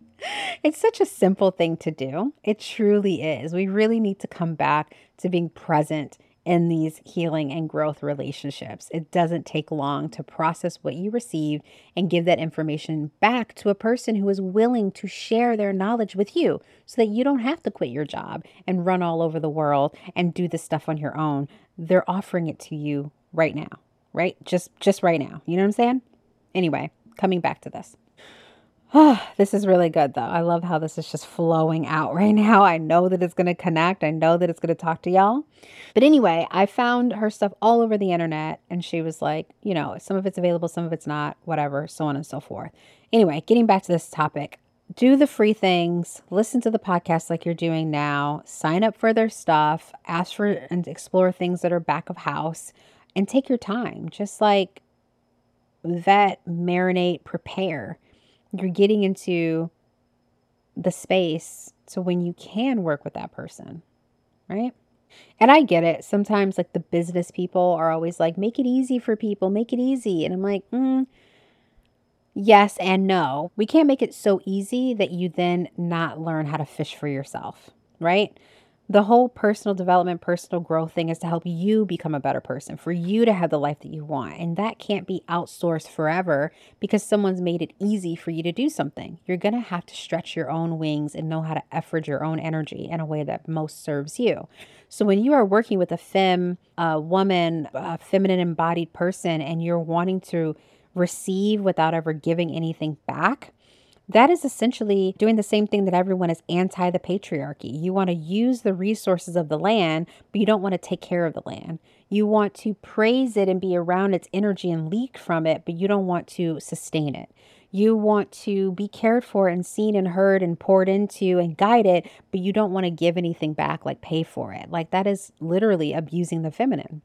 It's such a simple thing to do. It truly is. We really need to come back to being present in these healing and growth relationships. It doesn't take long to process what you receive and give that information back to a person who is willing to share their knowledge with you so that you don't have to quit your job and run all over the world and do this stuff on your own. They're offering it to you right now, right? Just just right now. You know what I'm saying? Anyway, coming back to this. Oh, *sighs* this is really good though. I love how this is just flowing out *laughs* right now. I know that it's going to connect. I know that it's going to talk to y'all. But anyway, I found her stuff all over the internet and she was like, you know, some of it's available, some of it's not, whatever, so on and so forth. Anyway, getting back to this topic, do the free things, listen to the podcast like you're doing now, sign up for their stuff, ask for and explore things that are back of house, and take your time. Just like vet, marinate, prepare you're getting into the space so when you can work with that person, right? And I get it. Sometimes, like the business people are always like, make it easy for people, make it easy. And I'm like, mm, yes and no. We can't make it so easy that you then not learn how to fish for yourself, right? The whole personal development, personal growth thing is to help you become a better person, for you to have the life that you want. And that can't be outsourced forever because someone's made it easy for you to do something. You're going to have to stretch your own wings and know how to effort your own energy in a way that most serves you. So when you are working with a femme, a woman, a feminine embodied person, and you're wanting to receive without ever giving anything back, that is essentially doing the same thing that everyone is anti the patriarchy. You want to use the resources of the land, but you don't want to take care of the land. You want to praise it and be around its energy and leak from it, but you don't want to sustain it. You want to be cared for and seen and heard and poured into and guided, but you don't want to give anything back, like pay for it. Like that is literally abusing the feminine.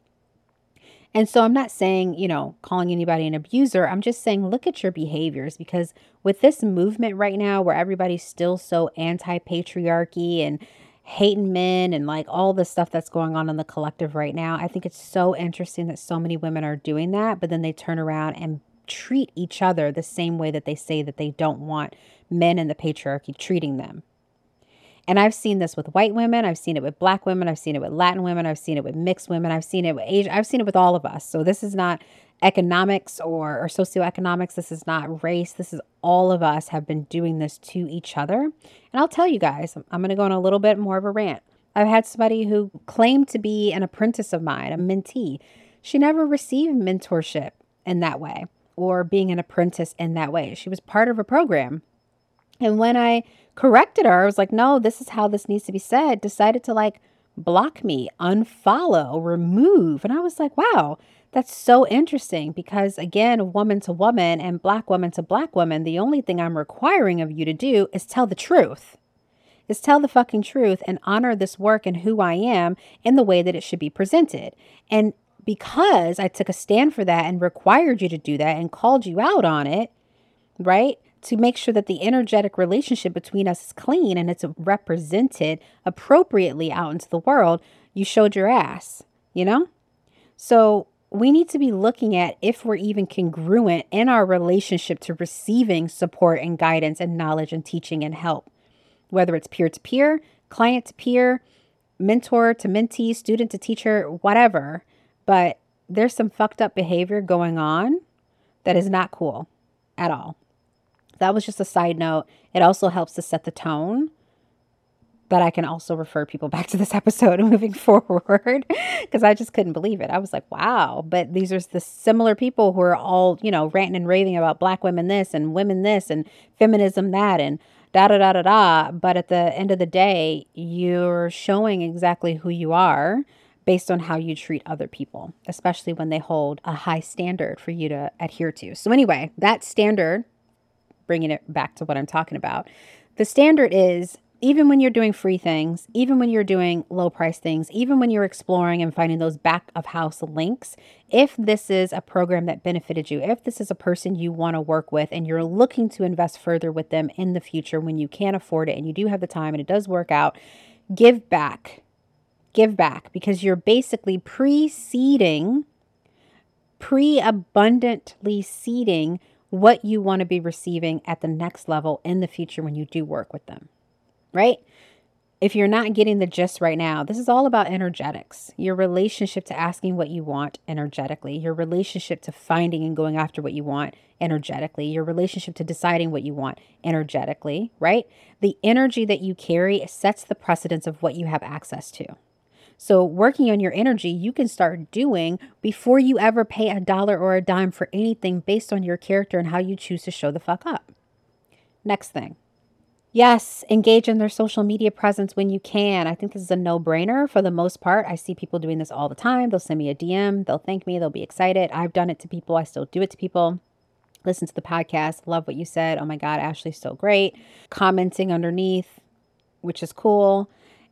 And so I'm not saying, you know, calling anybody an abuser. I'm just saying look at your behaviors because with this movement right now where everybody's still so anti patriarchy and hating men and like all the stuff that's going on in the collective right now, I think it's so interesting that so many women are doing that, but then they turn around and treat each other the same way that they say that they don't want men in the patriarchy treating them. And I've seen this with white women, I've seen it with black women, I've seen it with Latin women, I've seen it with mixed women, I've seen it with Asian, I've seen it with all of us. So this is not economics or, or socioeconomics, this is not race, this is all of us have been doing this to each other. And I'll tell you guys, I'm, to go on a little bit more of a rant. I've had somebody who claimed to be an apprentice of mine, a mentee. She never received mentorship in that way or being an apprentice in that way. She was part of a program. And when I corrected her. I was like, no, this is how this needs to be said. Decided to like block me, unfollow, remove. And I was like, wow, that's so interesting because, again, woman to woman and black woman to black woman, the only thing I'm requiring of you to do is tell the truth. Is tell the fucking truth and honor this work and who I am in the way that it should be presented. And because I took a stand for that and required you to do that and called you out on it, right? To make sure that the energetic relationship between us is clean and it's represented appropriately out into the world, you showed your ass, you know? So we need to be looking at if we're even congruent in our relationship to receiving support and guidance and knowledge and teaching and help, whether it's peer to peer, client to peer, mentor to mentee, student to teacher, whatever. But there's some fucked up behavior going on that is not cool at all. That was just a side note. It also helps to set the tone. But I can also refer people back to this *laughs* episode *laughs* moving forward because I just couldn't believe it. I was like, wow. But these are the similar people who are all, you know, ranting and raving about black women this and women this and feminism that and da da da da da. But at the end of the day, you're showing exactly who you are based on how you treat other people, especially when they hold a high standard for you to adhere to. So, anyway, that standard bringing it back to what I'm talking about. The standard is even when you're doing free things, even when you're doing low price things, even when you're exploring and finding those back of house links, if this is a program that benefited you, if this is a person you want to work with and you're looking to invest further with them in the future when you can afford it and you do have the time and it does work out, give back. Give back because you're basically preceding, pre abundantly seeding what you want to be receiving at the next level in the future when you do work with them, right? if you're not getting the gist right now, this is all about energetics. Your relationship to asking what you want energetically, your relationship to finding and going after what you want energetically, your relationship to deciding what you want energetically, right? The energy that you carry sets the precedence of what you have access to. So, working on your energy, you can start doing before you ever pay a dollar or a dime for anything based on your character and how you choose to show the fuck up. Next thing. Yes, engage in their social media presence when you can. I think this is a no brainer for the most part. I see people doing this all the time. They'll send me a DM, they'll thank me, they'll be excited. I've done it to people, I still do it to people. Listen to the podcast, love what you said. Oh my God, Ashley's so great. Commenting underneath, which is cool.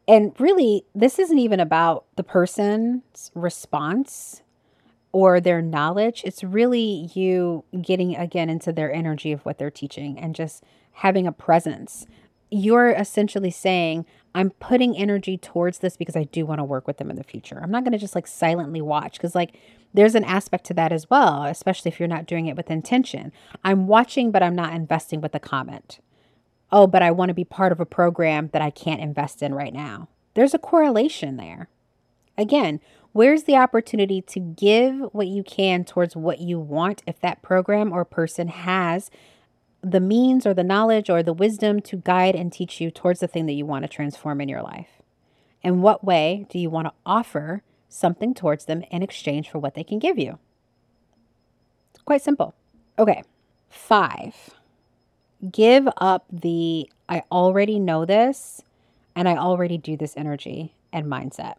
And really, this isn't even about the person's response or their knowledge. It's really you getting again into their energy of what they're teaching and just having a presence. You're essentially saying, I'm putting energy towards this because I do want to work with them in the future. I'm not going to just like silently watch because, like, there's an aspect to that as well, especially if you're not doing it with intention. I'm watching, but I'm not investing with a comment oh, but I want to be part of a program that I can't invest in right now. There's a correlation there. Again, where's the opportunity to give what you can towards what you want if that program or person has the means or the knowledge or the wisdom to guide and teach you towards the thing that you want to transform in your life? In what way do you want to offer something towards them in exchange for what they can give you? It's quite simple. Okay, five give up the I already know this and I already do this energy and mindset.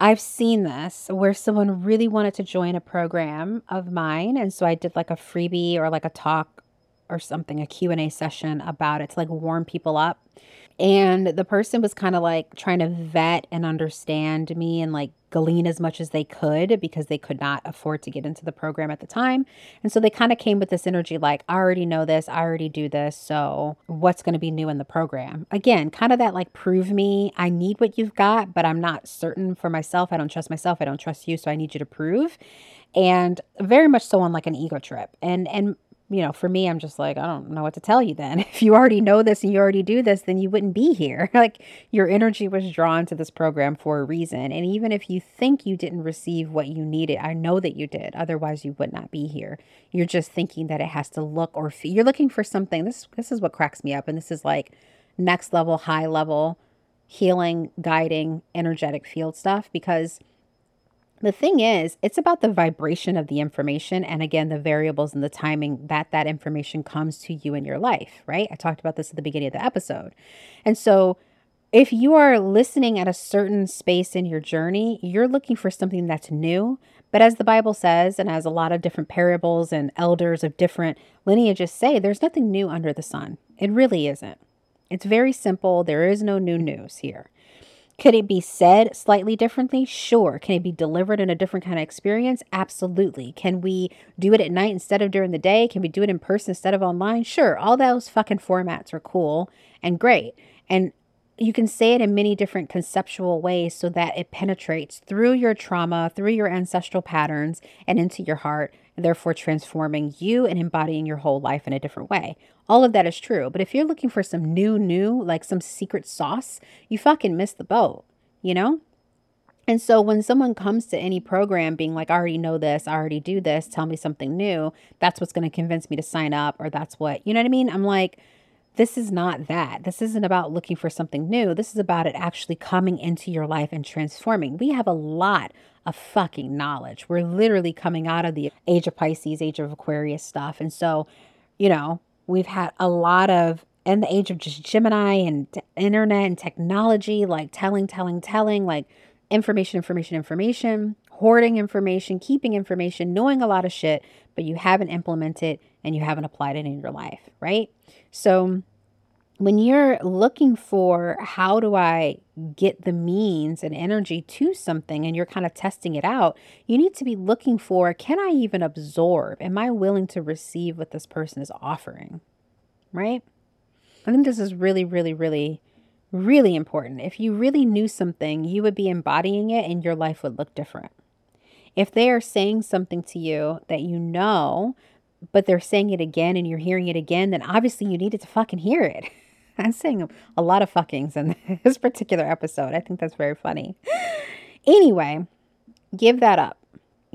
I've seen this where someone really wanted to join a program of mine and so I did like a freebie or like a talk or something a Q&A session about it to like warm people up. And the person was kind of like trying to vet and understand me and like glean as much as they could because they could not afford to get into the program at the time. And so they kind of came with this energy like, I already know this, I already do this. So what's going to be new in the program? Again, kind of that like, prove me, I need what you've got, but I'm not certain for myself. I don't trust myself. I don't trust you. So I need you to prove. And very much so on like an ego trip. And, and, you know, for me, I'm just like, I don't know what to tell you then. *laughs* If you already know this and you already do this, then you wouldn't be here. *laughs* like your energy was drawn to this program for a reason. And even if you think you didn't receive what you needed, I know that you did. Otherwise, you would not be here. You're just thinking that it has to look or feel. You're looking for something. This this is what cracks me up. And this is like next level, high level healing, guiding, energetic field stuff because – the thing is, it's about the vibration of the information and again, the variables and the timing that that information comes to you in your life, right? I talked about this at the beginning of the episode. And so, if you are listening at a certain space in your journey, you're looking for something that's new. But as the Bible says, and as a lot of different parables and elders of different lineages say, there's nothing new under the sun. It really isn't. It's very simple. There is no new news here. Could it be said slightly differently? Sure. Can it be delivered in a different kind of experience? Absolutely. Can we do it at night instead of during the day? Can we do it in person instead of online? Sure. All those fucking formats are cool and great. And you can say it in many different conceptual ways so that it penetrates through your trauma, through your ancestral patterns, and into your heart, therefore transforming you and embodying your whole life in a different way. All of that is true. But if you're looking for some new, new, like some secret sauce, you fucking miss the boat, you know? And so when someone comes to any program being like, I already know this, I already do this, tell me something new, that's what's going to convince me to sign up, or that's what, you know what I mean? I'm like, this is not that. This isn't about looking for something new. This is about it actually coming into your life and transforming. We have a lot of fucking knowledge. We're literally coming out of the age of Pisces, age of Aquarius stuff. And so, you know, we've had a lot of in the age of just Gemini and internet and technology, like telling, telling, telling, like information, information, information, hoarding information, keeping information, knowing a lot of shit, but you haven't implemented and you haven't applied it in your life, right? So when you're looking for how do I get the means and energy to something and you're kind of testing it out, you need to be looking for can I even absorb? Am I willing to receive what this person is offering? Right? I think this is really, really, really, really important. If you really knew something, you would be embodying it and your life would look different. If they are saying something to you that you know, but they're saying it again and you're hearing it again, then obviously you needed to fucking hear it. *laughs* *laughs* I'm saying a lot of fuckings in *laughs* this particular episode. I think that's very funny. Anyway, give that up.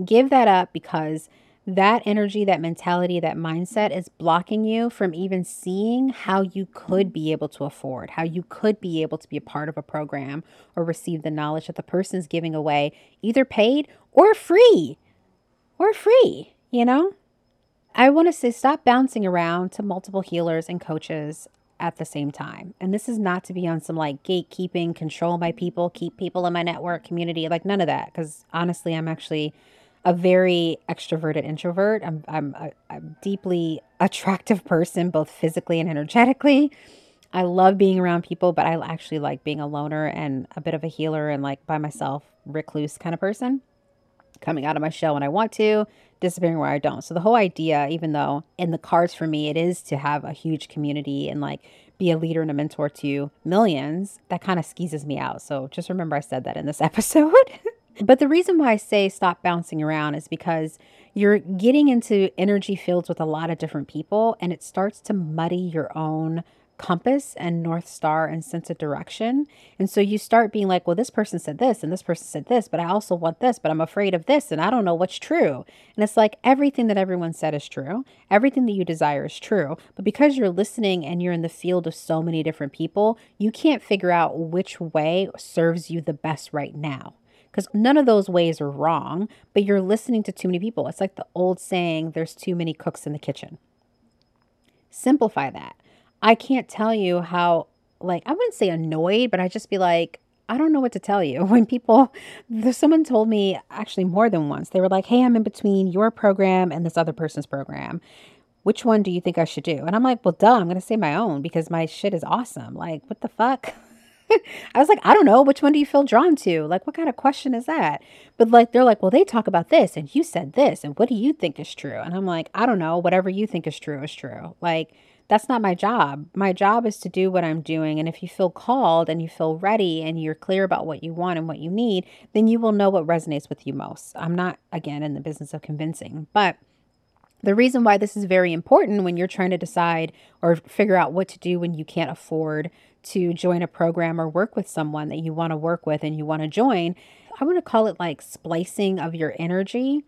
Give that up because that energy, that mentality, that mindset is blocking you from even seeing how you could be able to afford, how you could be able to be a part of a program or receive the knowledge that the person is giving away, either paid or free. Or free, you know? I want to say stop bouncing around to multiple healers and coaches at the same time. And this is not to be on some like gatekeeping, control my people, keep people in my network community, like none of that. Because honestly, I'm actually a very extroverted introvert. I'm I'm a, a deeply attractive person, both physically and energetically. I love being around people, but I actually like being a loner and a bit of a healer and like by myself, recluse kind of person. Coming out of my shell when I want to, disappearing where I don't. So the whole idea, even though in the cards for me, it is to have a huge community and like be a leader and a mentor to millions, that kind of skeezes me out. So just remember I said that in this *laughs* episode. But the reason why I say stop bouncing around is because you're getting into energy fields with a lot of different people and it starts to muddy your own compass and north star and sense of direction. And so you start being like, well, this person said this and this person said this, but I also want this, but I'm afraid of this and I don't know what's true. And it's like everything that everyone said is true. Everything that you desire is true. But because you're listening and you're in the field of so many different people, you can't figure out which way serves you the best right now because none of those ways are wrong, but you're listening to too many people. It's like the old saying, there's too many cooks in the kitchen. Simplify that. I can't tell you how, like, I wouldn't say annoyed, but I'd just be like, I don't know what to tell you. *laughs* When people, someone told me actually more than once, they were like, hey, I'm in between your program and this other person's program. Which one do you think I should do? And I'm like, well, duh, I'm going to say my own because my shit is awesome. Like, what the fuck? *laughs* I was like, I don't know. Which one do you feel drawn to? Like, what kind of question is that? But like, they're like, well, they talk about this and you said this. And what do you think is true? And I'm like, I don't know. Whatever you think is true is true. Like, that's not my job. My job is to do what I'm doing. And if you feel called and you feel ready and you're clear about what you want and what you need, then you will know what resonates with you most. I'm not, again, in the business of convincing, but the reason why this is very important when you're trying to decide or figure out what to do when you can't afford to join a program or work with someone that you want to work with and you want to join, I want to call it like splicing of your energy,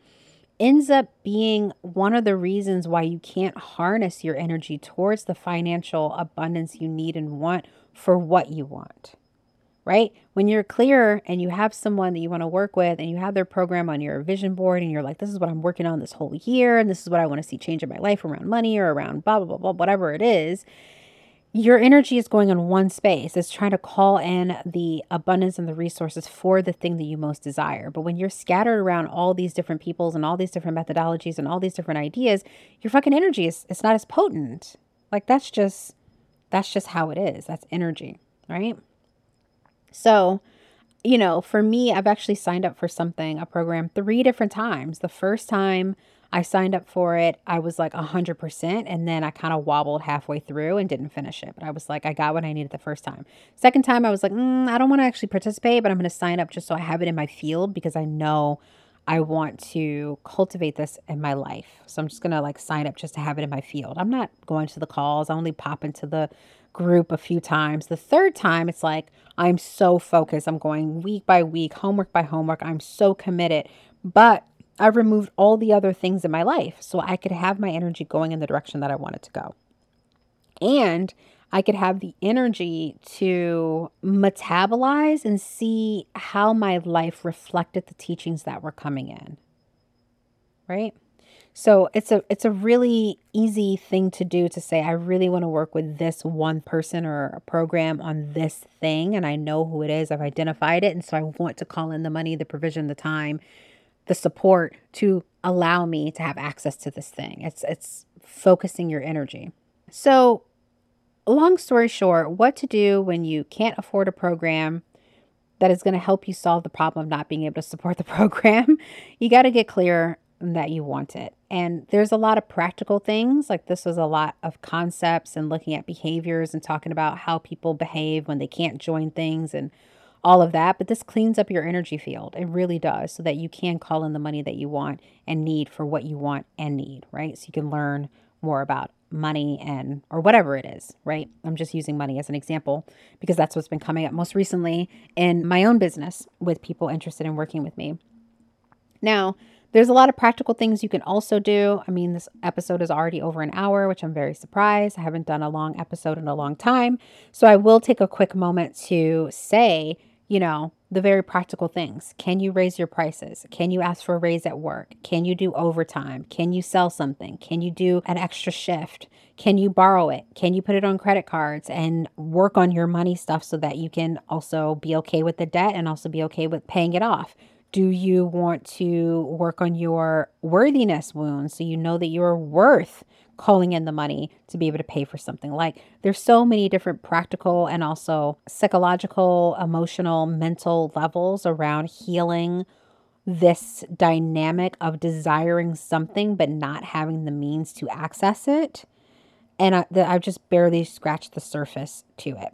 ends up being one of the reasons why you can't harness your energy towards the financial abundance you need and want for what you want. Right? When you're clear and you have someone that you want to work with and you have their program on your vision board and you're like, this is what I'm working on this whole year and this is what I want to see change in my life around money or around blah, blah, blah, blah, whatever it is your energy is going in one space. It's trying to call in the abundance and the resources for the thing that you most desire. But when you're scattered around all these different peoples and all these different methodologies and all these different ideas, your fucking energy is it's not as potent. Like that's just that's just how it is. That's energy, right? So, you know, for me, I've actually signed up for something, a program three different times. The first time I signed up for it. I was like 100%. And then I kind of wobbled halfway through and didn't finish it. But I was like, I got what I needed the first time. Second time, I was like, mm, I don't want to actually participate, but I'm going to sign up just so I have it in my field because I know I want to cultivate this in my life. So I'm just going to like sign up just to have it in my field. I'm not going to the calls. I only pop into the group a few times. The third time, it's like, I'm so focused. I'm going week by week, homework by homework. I'm so committed. But I removed all the other things in my life so I could have my energy going in the direction that I wanted to go. And I could have the energy to metabolize and see how my life reflected the teachings that were coming in. Right? So it's a it's a really easy thing to do to say I really want to work with this one person or a program on this thing and I know who it is. I've identified it and so I want to call in the money, the provision, the time the support to allow me to have access to this thing. It's it's focusing your energy. So, long story short, what to do when you can't afford a program that is going to help you solve the problem of not being able to support the *laughs* program? You got to get clear that you want it. And there's a lot of practical things, like this was a lot of concepts and looking at behaviors and talking about how people behave when they can't join things and all of that, but this cleans up your energy field. It really does so that you can call in the money that you want and need for what you want and need, right? So you can learn more about money and or whatever it is, right? I'm just using money as an example because that's what's been coming up most recently in my own business with people interested in working with me. Now, there's a lot of practical things you can also do. I mean, this episode is already over an hour, which I'm very surprised. I haven't done a long episode in a long time. So I will take a quick moment to say, you know, the very practical things. Can you raise your prices? Can you ask for a raise at work? Can you do overtime? Can you sell something? Can you do an extra shift? Can you borrow it? Can you put it on credit cards and work on your money stuff so that you can also be okay with the debt and also be okay with paying it off? Do you want to work on your worthiness wounds so you know that you're worth calling in the money to be able to pay for something? Like there's so many different practical and also psychological, emotional, mental levels around healing this dynamic of desiring something but not having the means to access it. And I, I've just barely scratched the surface to it.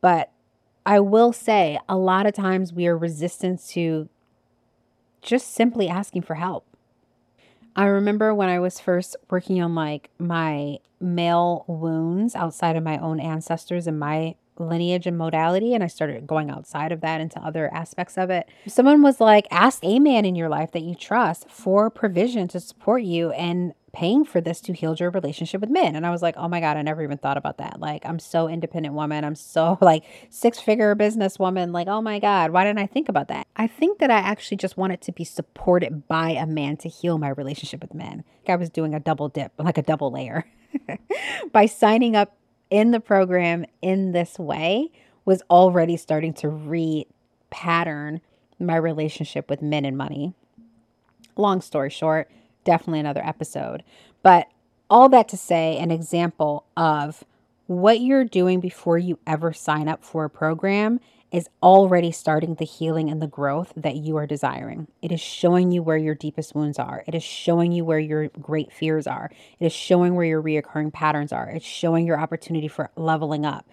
But I will say a lot of times we are resistant to just simply asking for help. I remember when I was first working on like my male wounds outside of my own ancestors and my lineage and modality and I started going outside of that into other aspects of it. Someone was like, ask a man in your life that you trust for provision to support you and paying for this to heal your relationship with men. And I was like, oh my God, I never even thought about that. Like, I'm so independent woman. I'm so *laughs* like six figure business woman. Like, oh my God, why didn't I think about that? I think that I actually just wanted to be supported by a man to heal my relationship with men. Like I was doing a double dip, like a double layer. *laughs* by signing up in the program in this way was already starting to re pattern my relationship with men and money. Long story short, definitely another episode. But all that to say, an example of what you're doing before you ever sign up for a program is already starting the healing and the growth that you are desiring. It is showing you where your deepest wounds are. It is showing you where your great fears are. It is showing where your reoccurring patterns are. It's showing your opportunity for leveling up.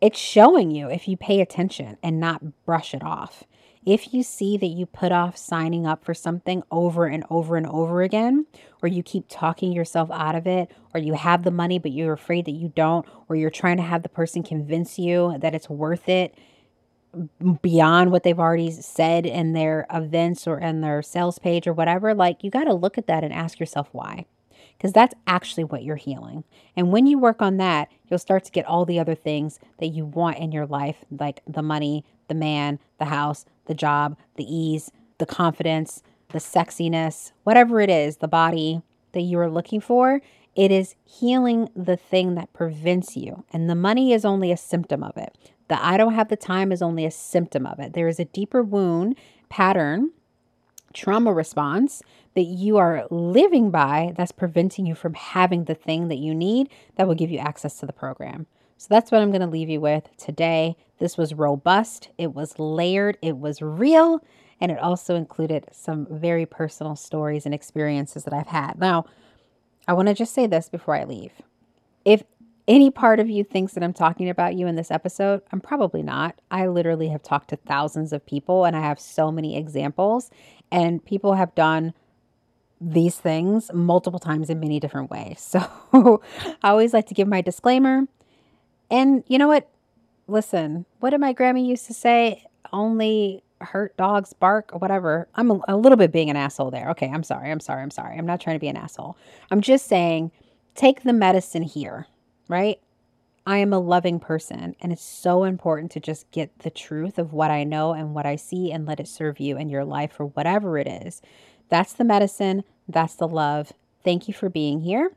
It's showing you if you pay attention and not brush it off. If you see that you put off signing up for something over and over and over again, or you keep talking yourself out of it, or you have the money but you're afraid that you don't, or you're trying to have the person convince you that it's worth it beyond what they've already said in their events or in their sales page or whatever, like you got to look at that and ask yourself why. Because that's actually what you're healing. And when you work on that, you'll start to get all the other things that you want in your life, like the money, the man, the house, the job, the ease, the confidence, the sexiness, whatever it is, the body that you are looking for, it is healing the thing that prevents you. And the money is only a symptom of it. The I don't have the time is only a symptom of it. There is a deeper wound pattern, trauma response that you are living by that's preventing you from having the thing that you need that will give you access to the program. So that's what I'm going to leave you with today. This was robust, it was layered, it was real, and it also included some very personal stories and experiences that I've had. Now, I want to just say this before I leave. If any part of you thinks that I'm talking about you in this episode, I'm probably not. I literally have talked to thousands of people and I have so many examples, and people have done these things multiple times in many different ways. *laughs* So I always like to give my disclaimer. And you know what? Listen, what did my grandma used to say? Only hurt dogs bark or whatever. I'm a, a, little bit being an asshole there. Okay, I'm sorry. I'm sorry. I'm sorry. I'm not trying to be an asshole. I'm just saying take the medicine here, right? I am a loving person, and it's so important to just get the truth of what I know and what I see and let it serve you in your life or whatever it is. That's the medicine. That's the love. Thank you for being here.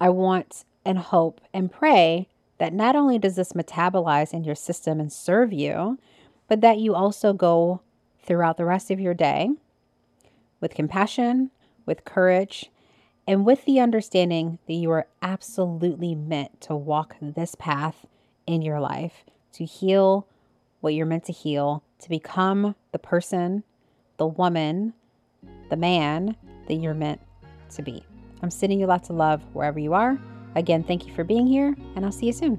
I want and hope and pray that not only does this metabolize in your system and serve you, but that you also go throughout the rest of your day with compassion, with courage, and with the understanding that you are absolutely meant to walk this path in your life to heal what you're meant to heal, to become the person, the woman, the man that you're meant to be. I'm sending you lots of love wherever you are. Again, thank you for being here, and I'll see you soon.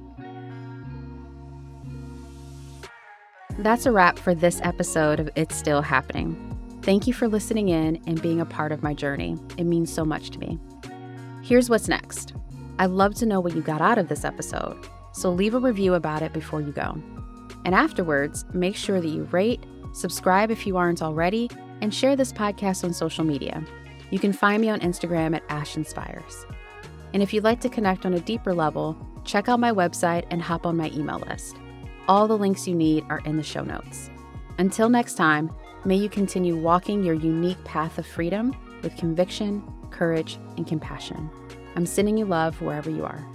That's a wrap for this episode of It's Still Happening. Thank you for listening in and being a part of my journey. It means so much to me. Here's what's next I'd love to know what you got out of this episode, so leave a review about it before you go. And afterwards, make sure that you rate, subscribe if you aren't already, and share this podcast on social media. You can find me on Instagram at Ash Inspires. And if you'd like to connect on a deeper level, check out my website and hop on my email list. All the links you need are in the show notes. Until next time, may you continue walking your unique path of freedom with conviction, courage, and compassion. I'm sending you love wherever you are.